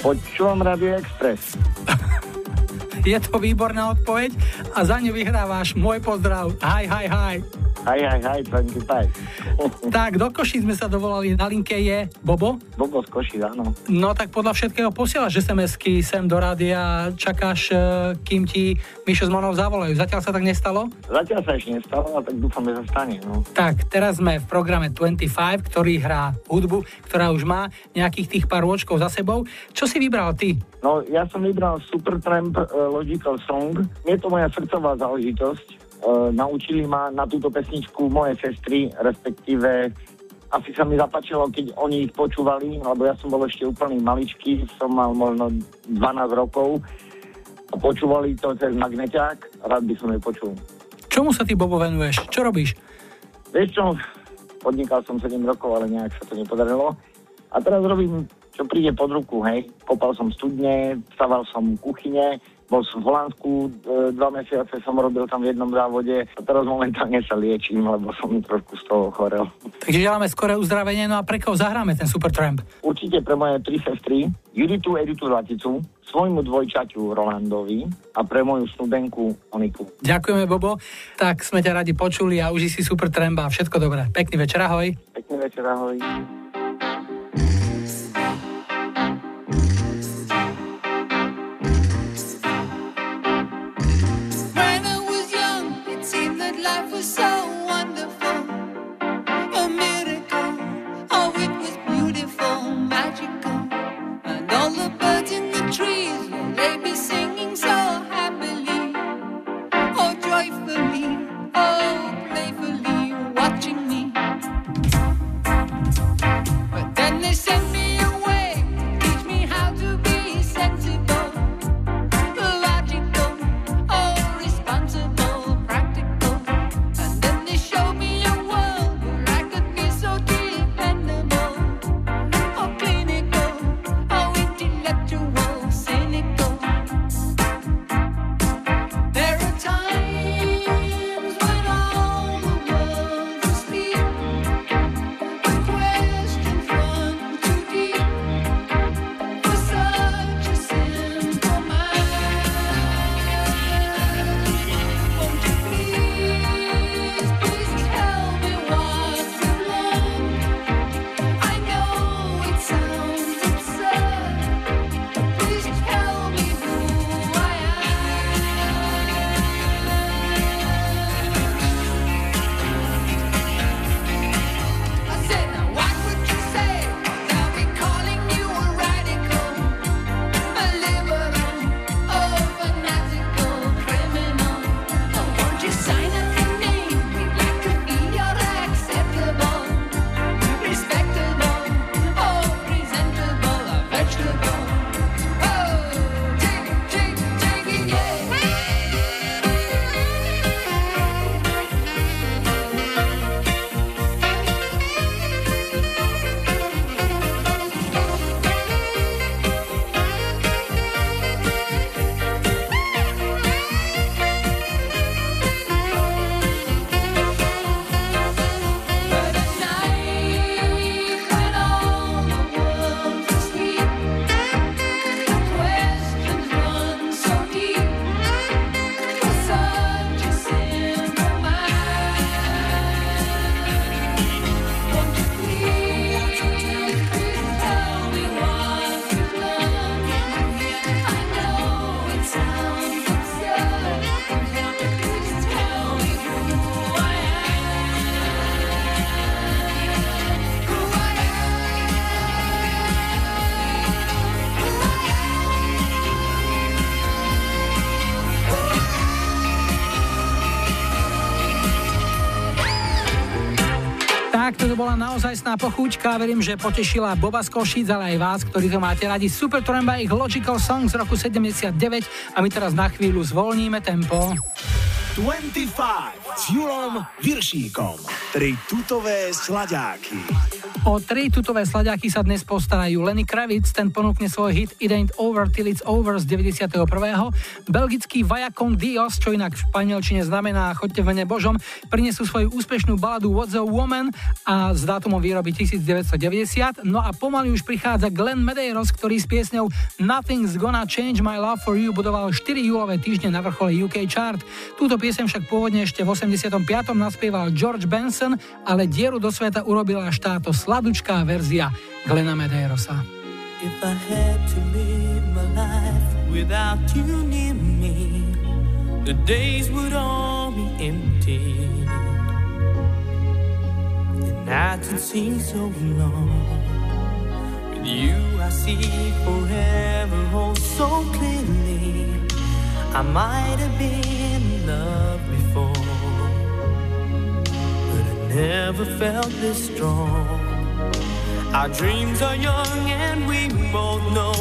Počúvam Radio Express. Je to výborná odpoveď a za ňu vyhrávaš môj pozdrav. Hi, hi, hi. Hi, hi, hi, 25. Tak, do Koší sme sa dovolali. Na linke je Bobo. Bobo z Koší, áno. No tak podľa všetkého posielaš SMS-ky sem do rádia, čakáš, e, kým ti Mišo s Monou zavolajú. Zatiaľ sa tak nestalo? Zatiaľ sa ešte nestalo, ale tak dúfam, že sa stane. No. Tak, teraz sme v programe 25, ktorý hrá hudbu, ktorá už má nejakých tých pár rôčkov za sebou. Čo si vybral ty? no, ja som vybral Supertramp uh, Logical Song. Je to moja srdcová záležitosť. Uh, naučili ma na túto pesničku moje sestry, respektíve asi sa mi zapáčilo, keď oni ich počúvali, lebo ja som bol ešte úplný maličký, som mal možno 12 rokov a počúvali to cez magneťák, rád by som ju počul. Čomu sa ty, Bobo, venuješ? Čo robíš? Vieš čo, podnikal som 7 rokov, ale nejak sa to nepodarilo. A teraz robím, čo príde pod ruku, hej. Kopal som studne, staval som kuchyne, bol som v Holandsku, e, dva mesiace som robil tam v jednom závode a teraz momentálne sa liečím, lebo som trošku z toho chorel. Takže želáme skoré uzdravenie, no a pre koho zahráme ten Supertramp? Určite pre moje tri sestry, Juditu, Editu, Laticu, svojmu dvojčaťu Rolandovi a pre moju studenku Oniku. Ďakujeme, Bobo. Tak sme ťa radi počuli a uži si Supertramp a všetko dobré. Pekný večer, ahoj. Pekný večer, ahoj. So. Bola naozaj pochúťka, verím, že potešila Boba z Košic, ale aj vás, ktorí to máte radi. Super Tremba ich Logical Song z roku 79 a my teraz na chvíľu zvolníme tempo. 25 s Julom Viršíkom. Tri tutové sladáky. O tri tutové slaďáky sa dnes postarajú Lenny Kravitz, ten ponúkne svoj hit It Ain't Over Till It's Over z 91. Belgický Vajacon Dios, čo inak v španielčine znamená Choďte v mene Božom, prinesú svoju úspešnú baladu What's a Woman a s dátumom výroby 1990. No a pomaly už prichádza Glenn Medeiros, ktorý s piesňou Nothing's Gonna Change My Love For You budoval 4 júlové týždne na vrchole UK chart. Túto piesem však pôvodne ešte v 85. naspieval George Benson, ale dieru do sveta urobila až táto sladučká verzia Glena Medeirosa. If I had to live my life without you near me, the days would all be empty. The nights would seem so long. With you, I see forever oh so clearly. I might have been in love before, but I never felt this strong. Our dreams are young and we both know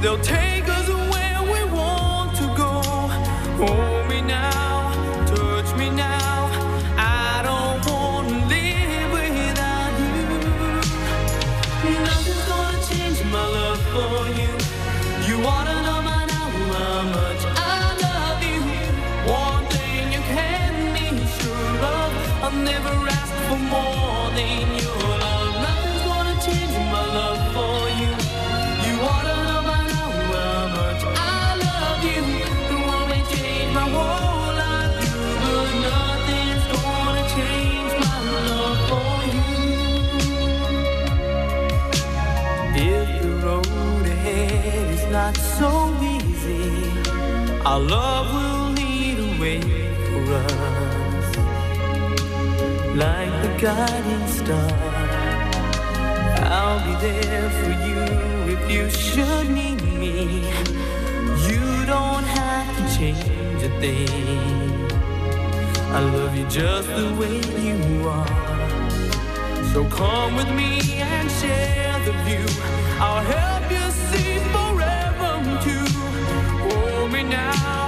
they'll take us where Hold me now, not so easy, our love will lead a way for us, like the guiding star. I'll be there for you if you should need me. You don't have to change a thing. I love you just the way you are. So come with me and share the view. I'll help now,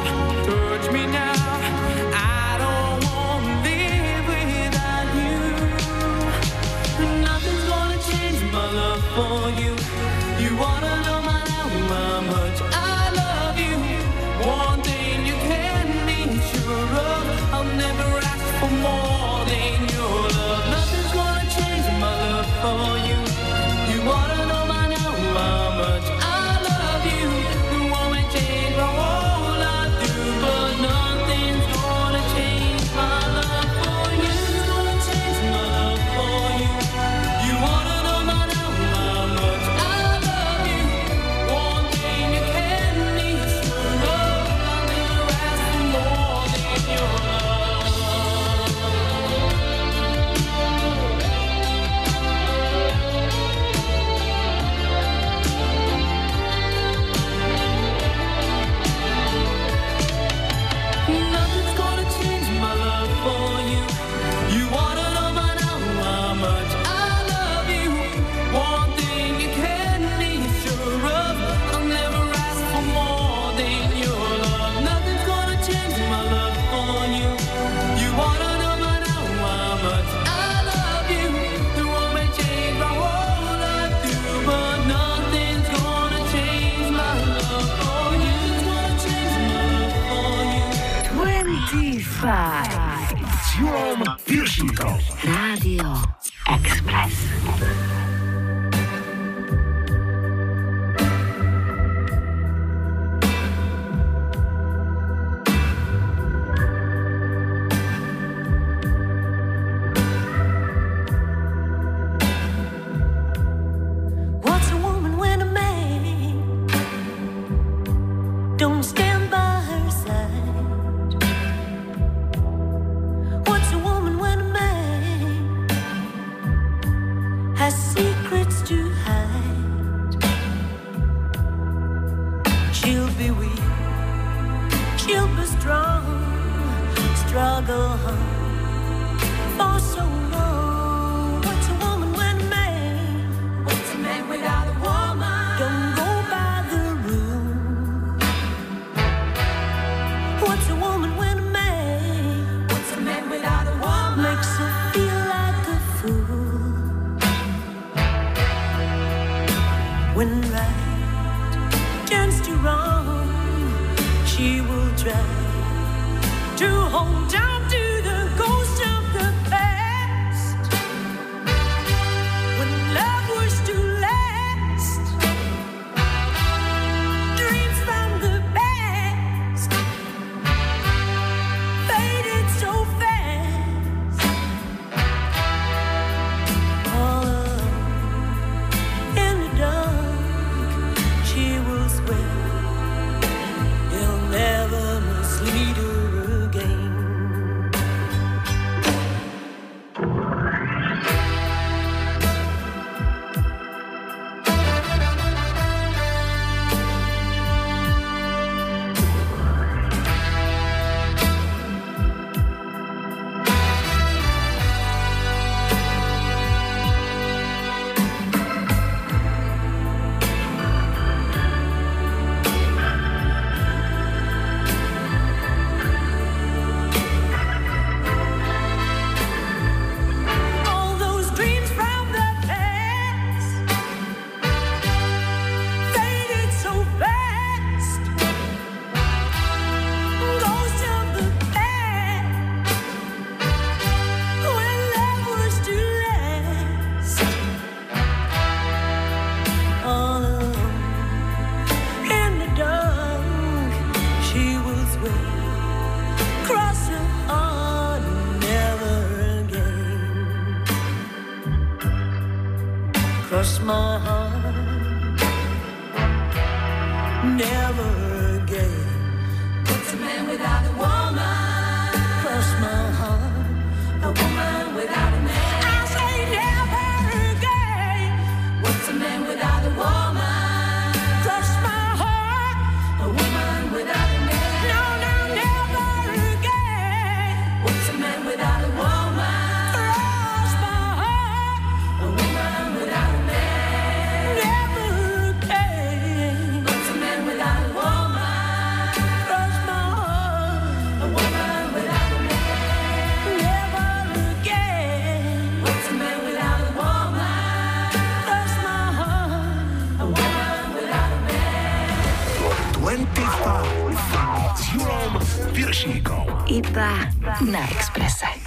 Cross my heart. Never again. What's a man without a woman? e bar na Expressa.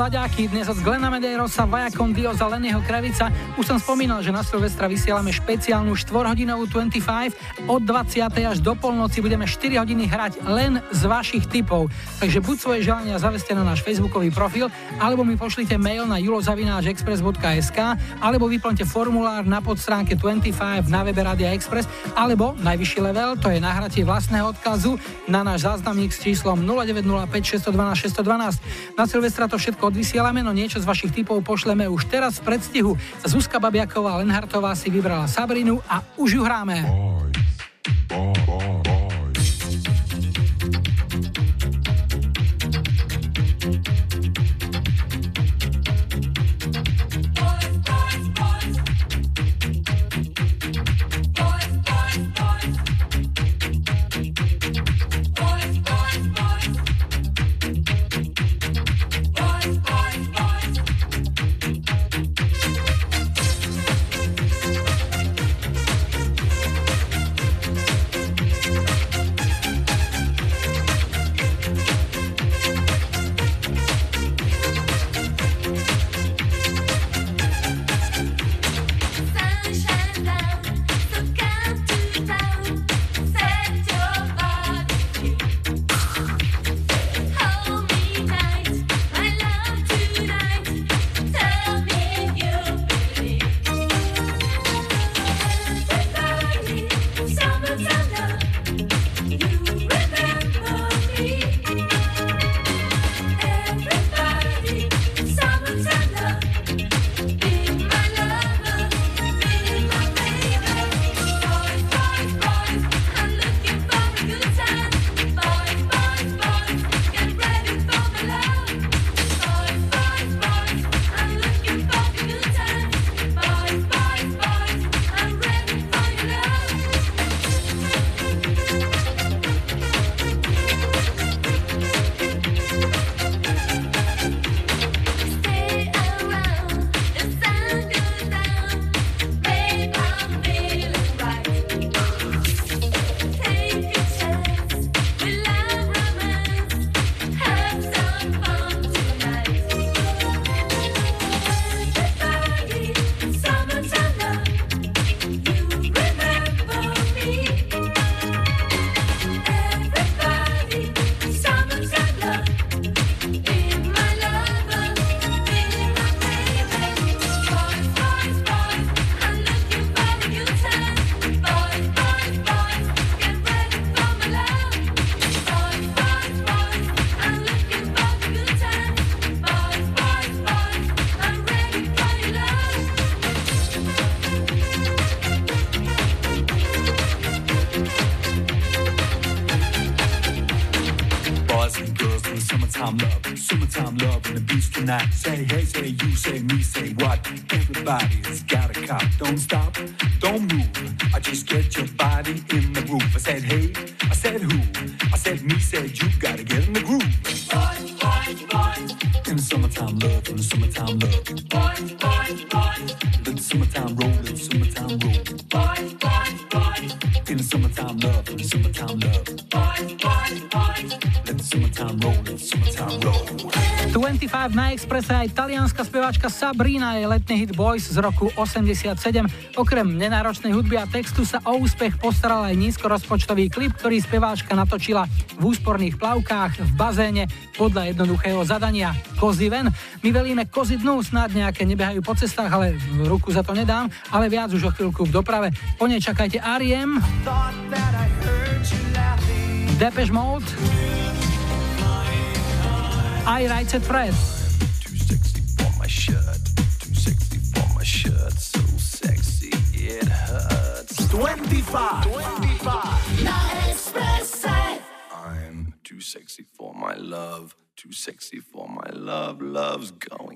Nové slaďáky, dnes od Glena Medeirosa, Vajakon Dio za Lennyho Kravica. Už som spomínal, že na Silvestra vysielame špeciálnu 4-hodinovú 25. Od 20. až do polnoci budeme 4 hodiny hrať len z vašich typov. Takže buď svoje želania zaveste na náš facebookový profil, alebo mi pošlite mail na julozavináčexpress.sk, alebo vyplňte formulár na podstránke 25 na webe Radia Express, alebo najvyšší level, to je nahratie vlastného odkazu na náš záznamník s číslom 0905 612 612. Na Silvestra to všetko odvysielame, no niečo z vašich typov pošleme už teraz v predstihu. Zuzka Babiaková Lenhartová si vybrala Sabrinu a už ju hráme. Sunshine Sabrina je letný hit Boys z roku 87. Okrem nenáročnej hudby a textu sa o úspech postaral aj nízkorozpočtový klip, ktorý speváčka natočila v úsporných plavkách v bazéne podľa jednoduchého zadania Kozy ven. My velíme kozy dnu, snad nejaké nebehajú po cestách, ale ruku za to nedám, ale viac už o chvíľku v doprave. Po nej čakajte R.E.M., Depeche Mode, Right Set Fred. Love's going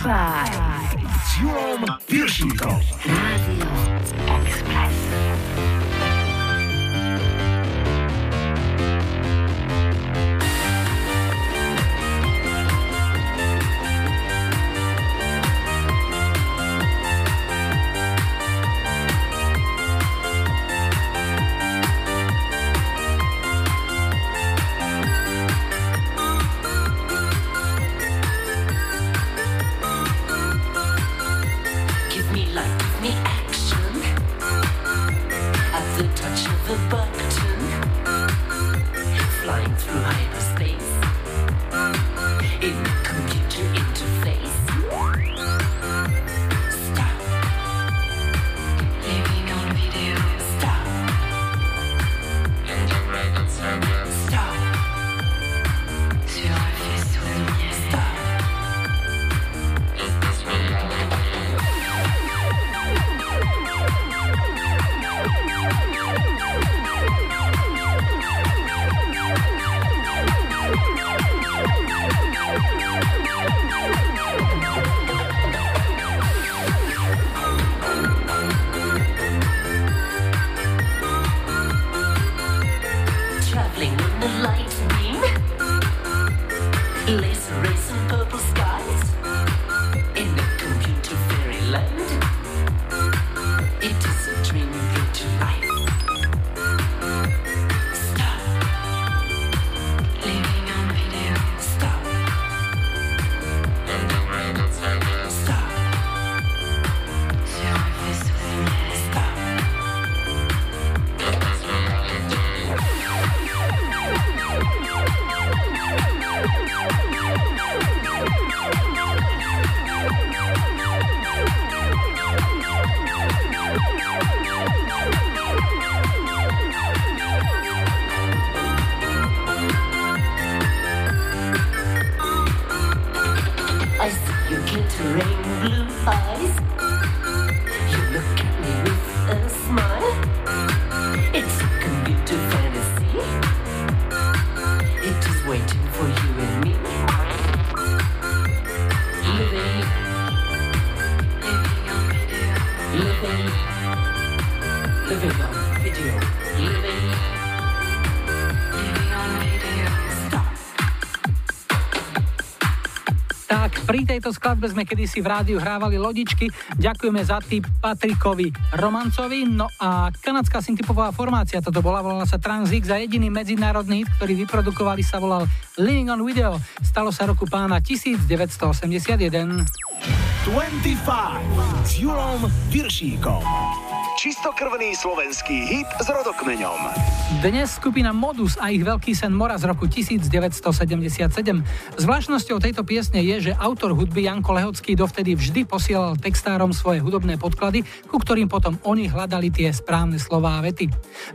25 tejto skladbe sme kedysi v rádiu hrávali lodičky. Ďakujeme za tip Patrikovi Romancovi. No a kanadská syntypová formácia toto bola, volala sa Transix a jediný medzinárodný hit, ktorý vyprodukovali sa volal Living on Video. Stalo sa roku pána 1981. 25 s Julom Piršíkom. Čistokrvný slovenský hit s rodokmeňom. Dnes skupina Modus a ich veľký sen Mora z roku 1977. Zvláštnosťou tejto piesne je, že autor hudby Janko Lehocký dovtedy vždy posielal textárom svoje hudobné podklady, ktorým potom oni hľadali tie správne slová a vety.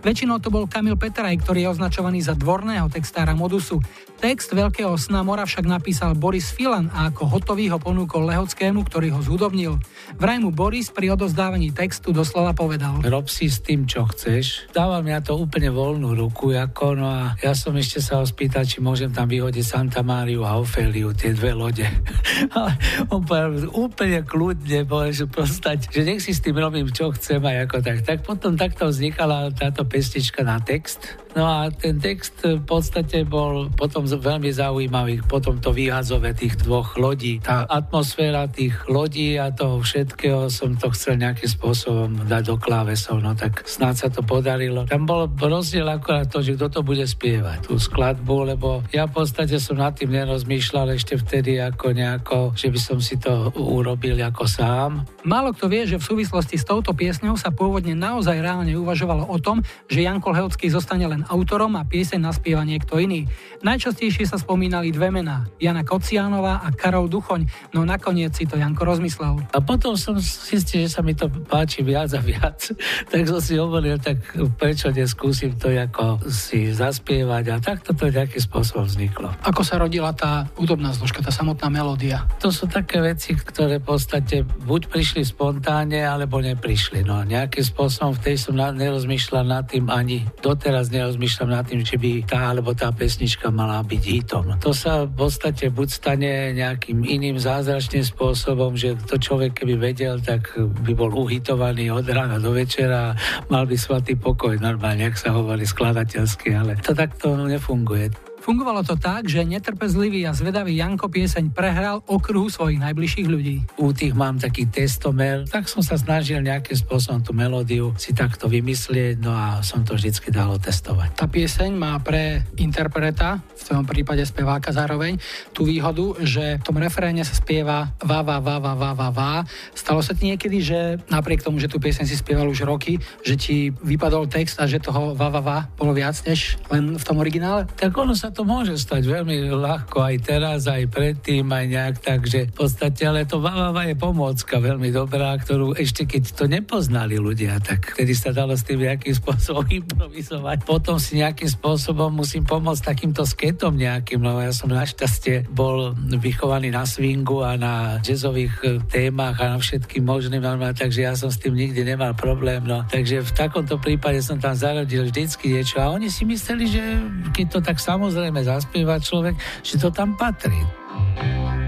Väčšinou to bol Kamil Petraj, ktorý je označovaný za dvorného textára Modusu. Text Veľkého sna Mora však napísal Boris Filan a ako hotový ho ponúkol Lehockému, ktorý ho zhudobnil. Vraj mu Boris pri odozdávaní textu doslova povedal. Rob si s tým, čo chceš. Dával mi na to úplne voľnú ruku, ako, no a ja som ešte sa ho spýtal, či môžem tam vyhodiť Santa Máriu a Ofeliu, tie dve lode. Ale on povedal úplne kľudne, povedal, že prostať, že nech si s tým robím, čo chcem aj ako tak. Tak potom takto vznikala táto pestička na text. No a ten text v podstate bol potom veľmi zaujímavý, potom to výhazové tých dvoch lodí. Tá atmosféra tých lodí a toho všetkého som to chcel nejakým spôsobom dať do klávesov, no tak snáď sa to podarilo. Tam bol rozdiel akorát to, že kto to bude spievať, tú skladbu, lebo ja v podstate som nad tým nerozmýšľal ešte vtedy ako nejako, že by som si to urobil ako sám. Málo kto vie, že v súvislosti s touto piesňou sa pôvodne naozaj reálne uvažovalo o tom, že Janko Lehocký zostane len autorom a pieseň naspieva niekto iný. Najčastejšie sa spomínali dve mená, Jana Kociánová a Karol Duchoň, no nakoniec si to Janko rozmyslel. A potom som zistil, že sa mi to páči viac a viac, tak som si hovoril, tak prečo neskúsim to ako si zaspievať a takto to nejakým spôsobom vzniklo. Ako sa rodila tá hudobná zložka, tá samotná melódia? To sú také veci, ktoré v podstate buď prišli spontánne, alebo neprišli. No nejakým spôsobom v tej som na, nerozmýšľal nad tým ani doteraz nerozmýšľal nerozmýšľam nad tým, či by tá alebo tá pesnička mala byť hitom. To sa v podstate buď stane nejakým iným zázračným spôsobom, že to človek keby vedel, tak by bol uhitovaný od rána do večera, mal by svatý pokoj normálne, ak sa hovorí skladateľsky, ale to takto nefunguje. Fungovalo to tak, že netrpezlivý a zvedavý Janko pieseň prehral okruhu svojich najbližších ľudí. U tých mám taký testomer, tak som sa snažil nejakým spôsobom tú melódiu si takto vymyslieť, no a som to vždycky dalo testovať. Tá pieseň má pre interpreta, v tom prípade speváka zároveň, tú výhodu, že v tom refréne sa spieva va, va, va, va, va, va, va. Stalo sa ti niekedy, že napriek tomu, že tú pieseň si spieval už roky, že ti vypadol text a že toho va, va, va bolo viac než len v tom originále? Tak ono sa to môže stať veľmi ľahko aj teraz, aj predtým, aj nejak tak, že v podstate, ale to Vavava je pomôcka veľmi dobrá, ktorú ešte keď to nepoznali ľudia, tak vtedy sa dalo s tým nejakým spôsobom improvizovať. Potom si nejakým spôsobom musím pomôcť takýmto sketom nejakým, lebo ja som našťastie bol vychovaný na swingu a na jazzových e, témach a na všetkým možným normálne, takže ja som s tým nikdy nemal problém. No. Takže v takomto prípade som tam zarodil vždycky niečo a oni si mysleli, že keď to tak samozrejme zaspieva človek, že to tam patrí.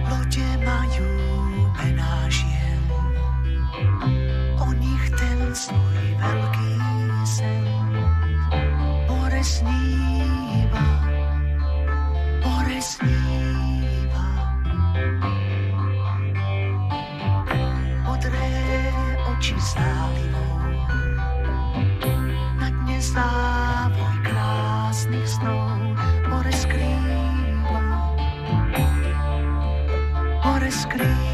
Lodě mají mená žien, o nich ten svůj velký sen. More sníva, more sníva. Modré oči zálivou, na dne závoj krásnych snov. More skrýva, more skrýva.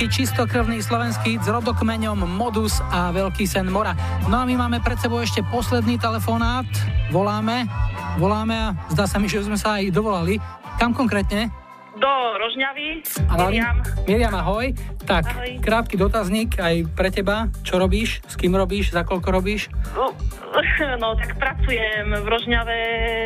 Rubriky Čistokrvný slovenský hit s rodokmeňom Modus a Veľký sen mora. No a my máme pred sebou ešte posledný telefonát. Voláme, voláme a zdá sa mi, že sme sa aj dovolali. Kam konkrétne? Do Rožňavy. Miriam. Miriam, ahoj. Tak, Ahoj. krátky dotazník aj pre teba. Čo robíš? S kým robíš? Za koľko robíš? No, no, tak pracujem v Rožňave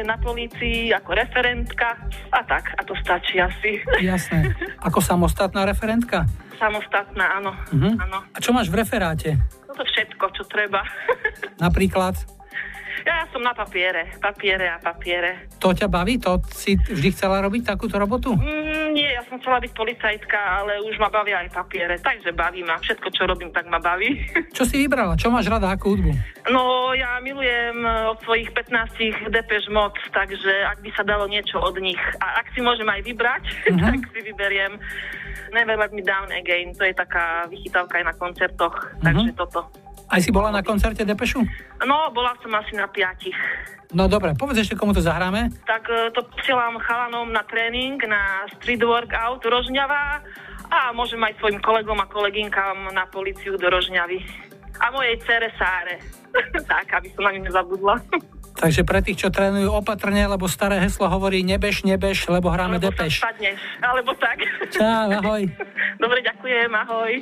na polícii ako referentka a tak, a to stačí asi. Jasné. Ako samostatná referentka? Samostatná, áno. Mhm. áno. A čo máš v referáte? No to všetko, čo treba. Napríklad? Ja som na papiere, papiere a papiere. To ťa baví? To si vždy chcela robiť takúto robotu? Mm, nie, ja som chcela byť policajtka, ale už ma bavia aj papiere, takže baví ma. Všetko, čo robím, tak ma baví. Čo si vybrala? Čo máš rada? Akú hudbu? No, ja milujem eh, od svojich 15 Depeche Mode, takže ak by sa dalo niečo od nich, a ak si môžem aj vybrať, Mhm. tak si vyberiem Never Let Me Down Again. To je taká vychytávka aj na koncertoch, takže toto. Aj si bola na koncerte Depešu? No, bola som asi na piatich. No dobre, povedz ešte, komu to zahráme. Tak eh, to posielam chalanom na tréning, na street workout Rožňava a môžem aj svojim kolegom a koleginkám na policiu do Rožňavy. A mojej cere Sáre. tak, aby som na ňu nezabudla. Takže pre tých, čo trénujú opatrne, lebo staré heslo hovorí nebež, nebež, lebo hráme Alebo Depeš. alebo tak. Čau, ahoj. Dobre, ďakujem, ahoj.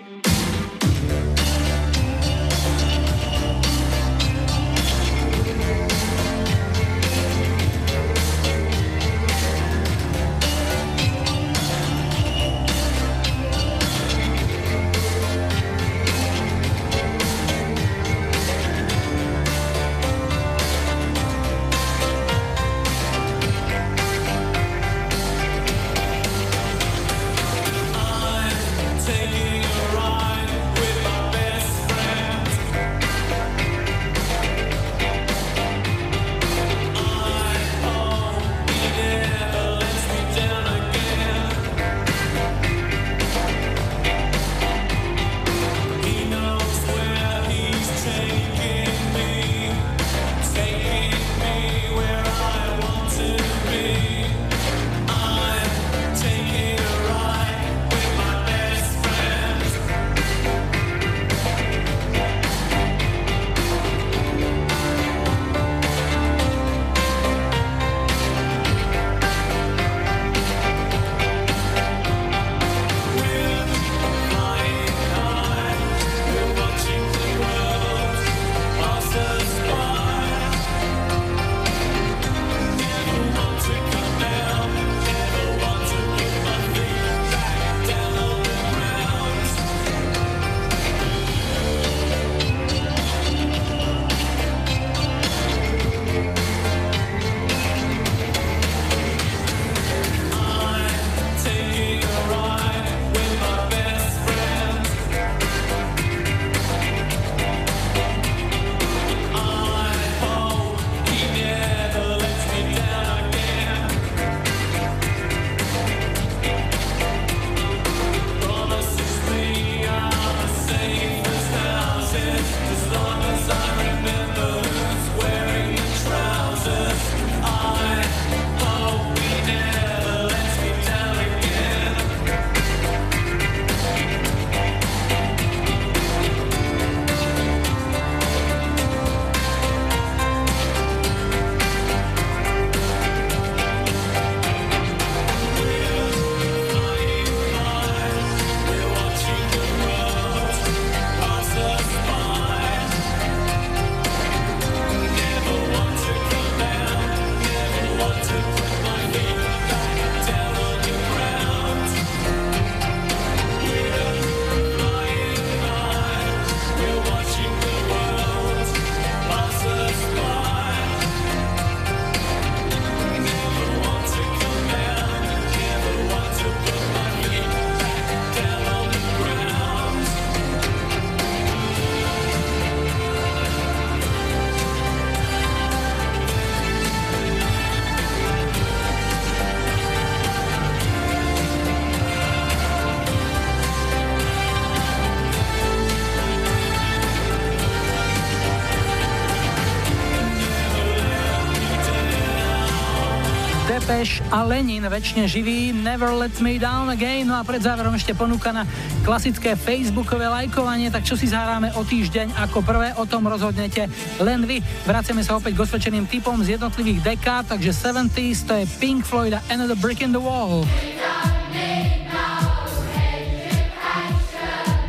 Depeš a Lenin, väčšine živý, Never Let Me Down Again. No a pred záverom ešte ponúka na klasické facebookové lajkovanie, tak čo si zahráme o týždeň ako prvé, o tom rozhodnete len vy. Vraciame sa opäť k osvedčeným typom z jednotlivých dekád, takže 70s to je Pink Floyd a Another Brick in the Wall.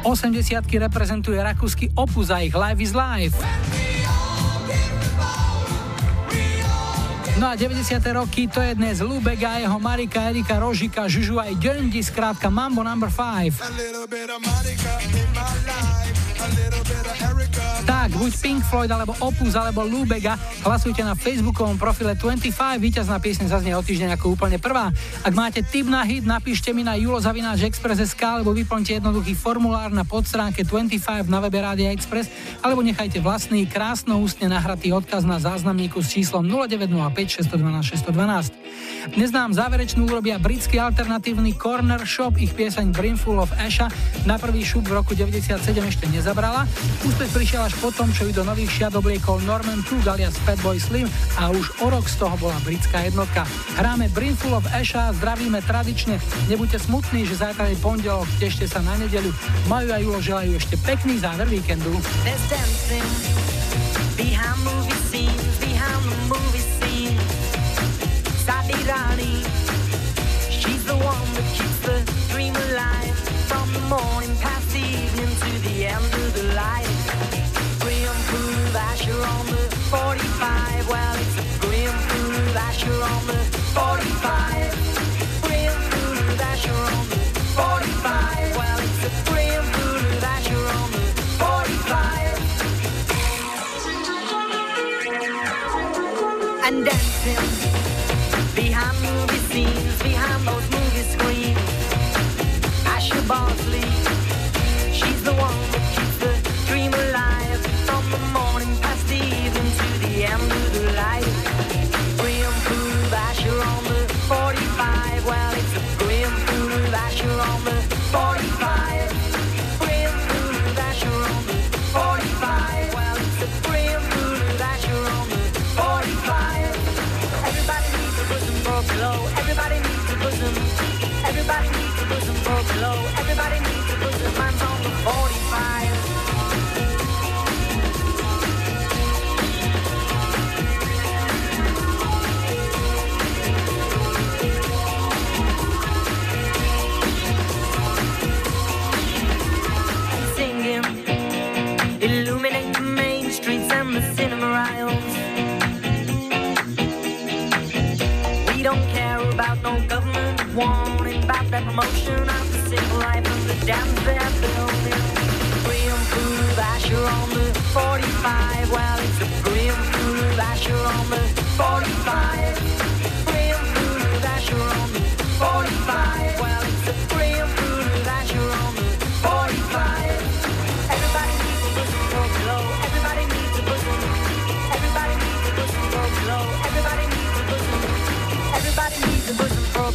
80 reprezentuje rakúsky Opus a ich Life is Life. No a 90. roky to je dnes Lubega, jeho Marika, Erika, Rožika, Žužu aj Džondi, skrátka Mambo number 5. Tak, buď Pink Floyd, alebo Opus, alebo Lubega, hlasujte na facebookovom profile 25, víťazná piesne zaznie o týždeň ako úplne prvá. Ak máte tip na hit, napíšte mi na julozavináčexpress.sk alebo vyplňte jednoduchý formulár na podstránke 25 na webe Rádia Express alebo nechajte vlastný krásno ústne nahratý odkaz na záznamníku s číslom 0905 612 612. Dnes nám záverečnú urobia britský alternatívny Corner Shop, ich pieseň Brimful of Asha na prvý šup v roku 97 ešte nezabrala. Úspech prišiel až potom, čo ju do nových šiat obliekol Norman Cook alias Fatboy Slim a už o rok z toho bola britská jednotka. Hráme Brimful of Asha, zdravíme tradične, nebuďte smutní, že zajtra je pondelok, tešte sa na nedeľu. Majú a Julo želajú ešte pekný záver víkendu. There's behind movie the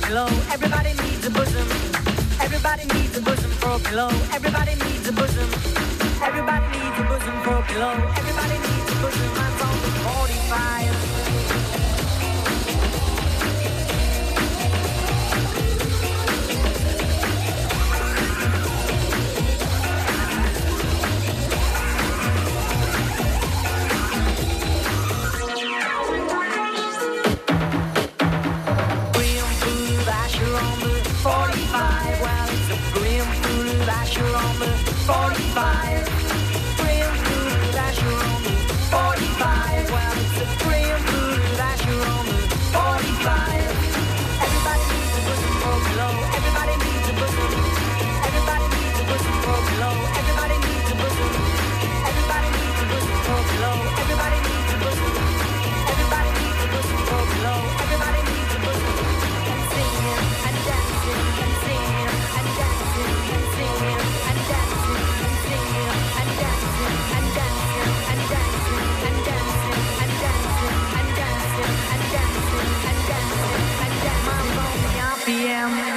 pillow. Everybody needs a bosom. Everybody needs a bosom for a pillow. Everybody needs a bosom. Everybody needs a bosom for a pillow. Everybody needs a bosom. I'm from 45. PM.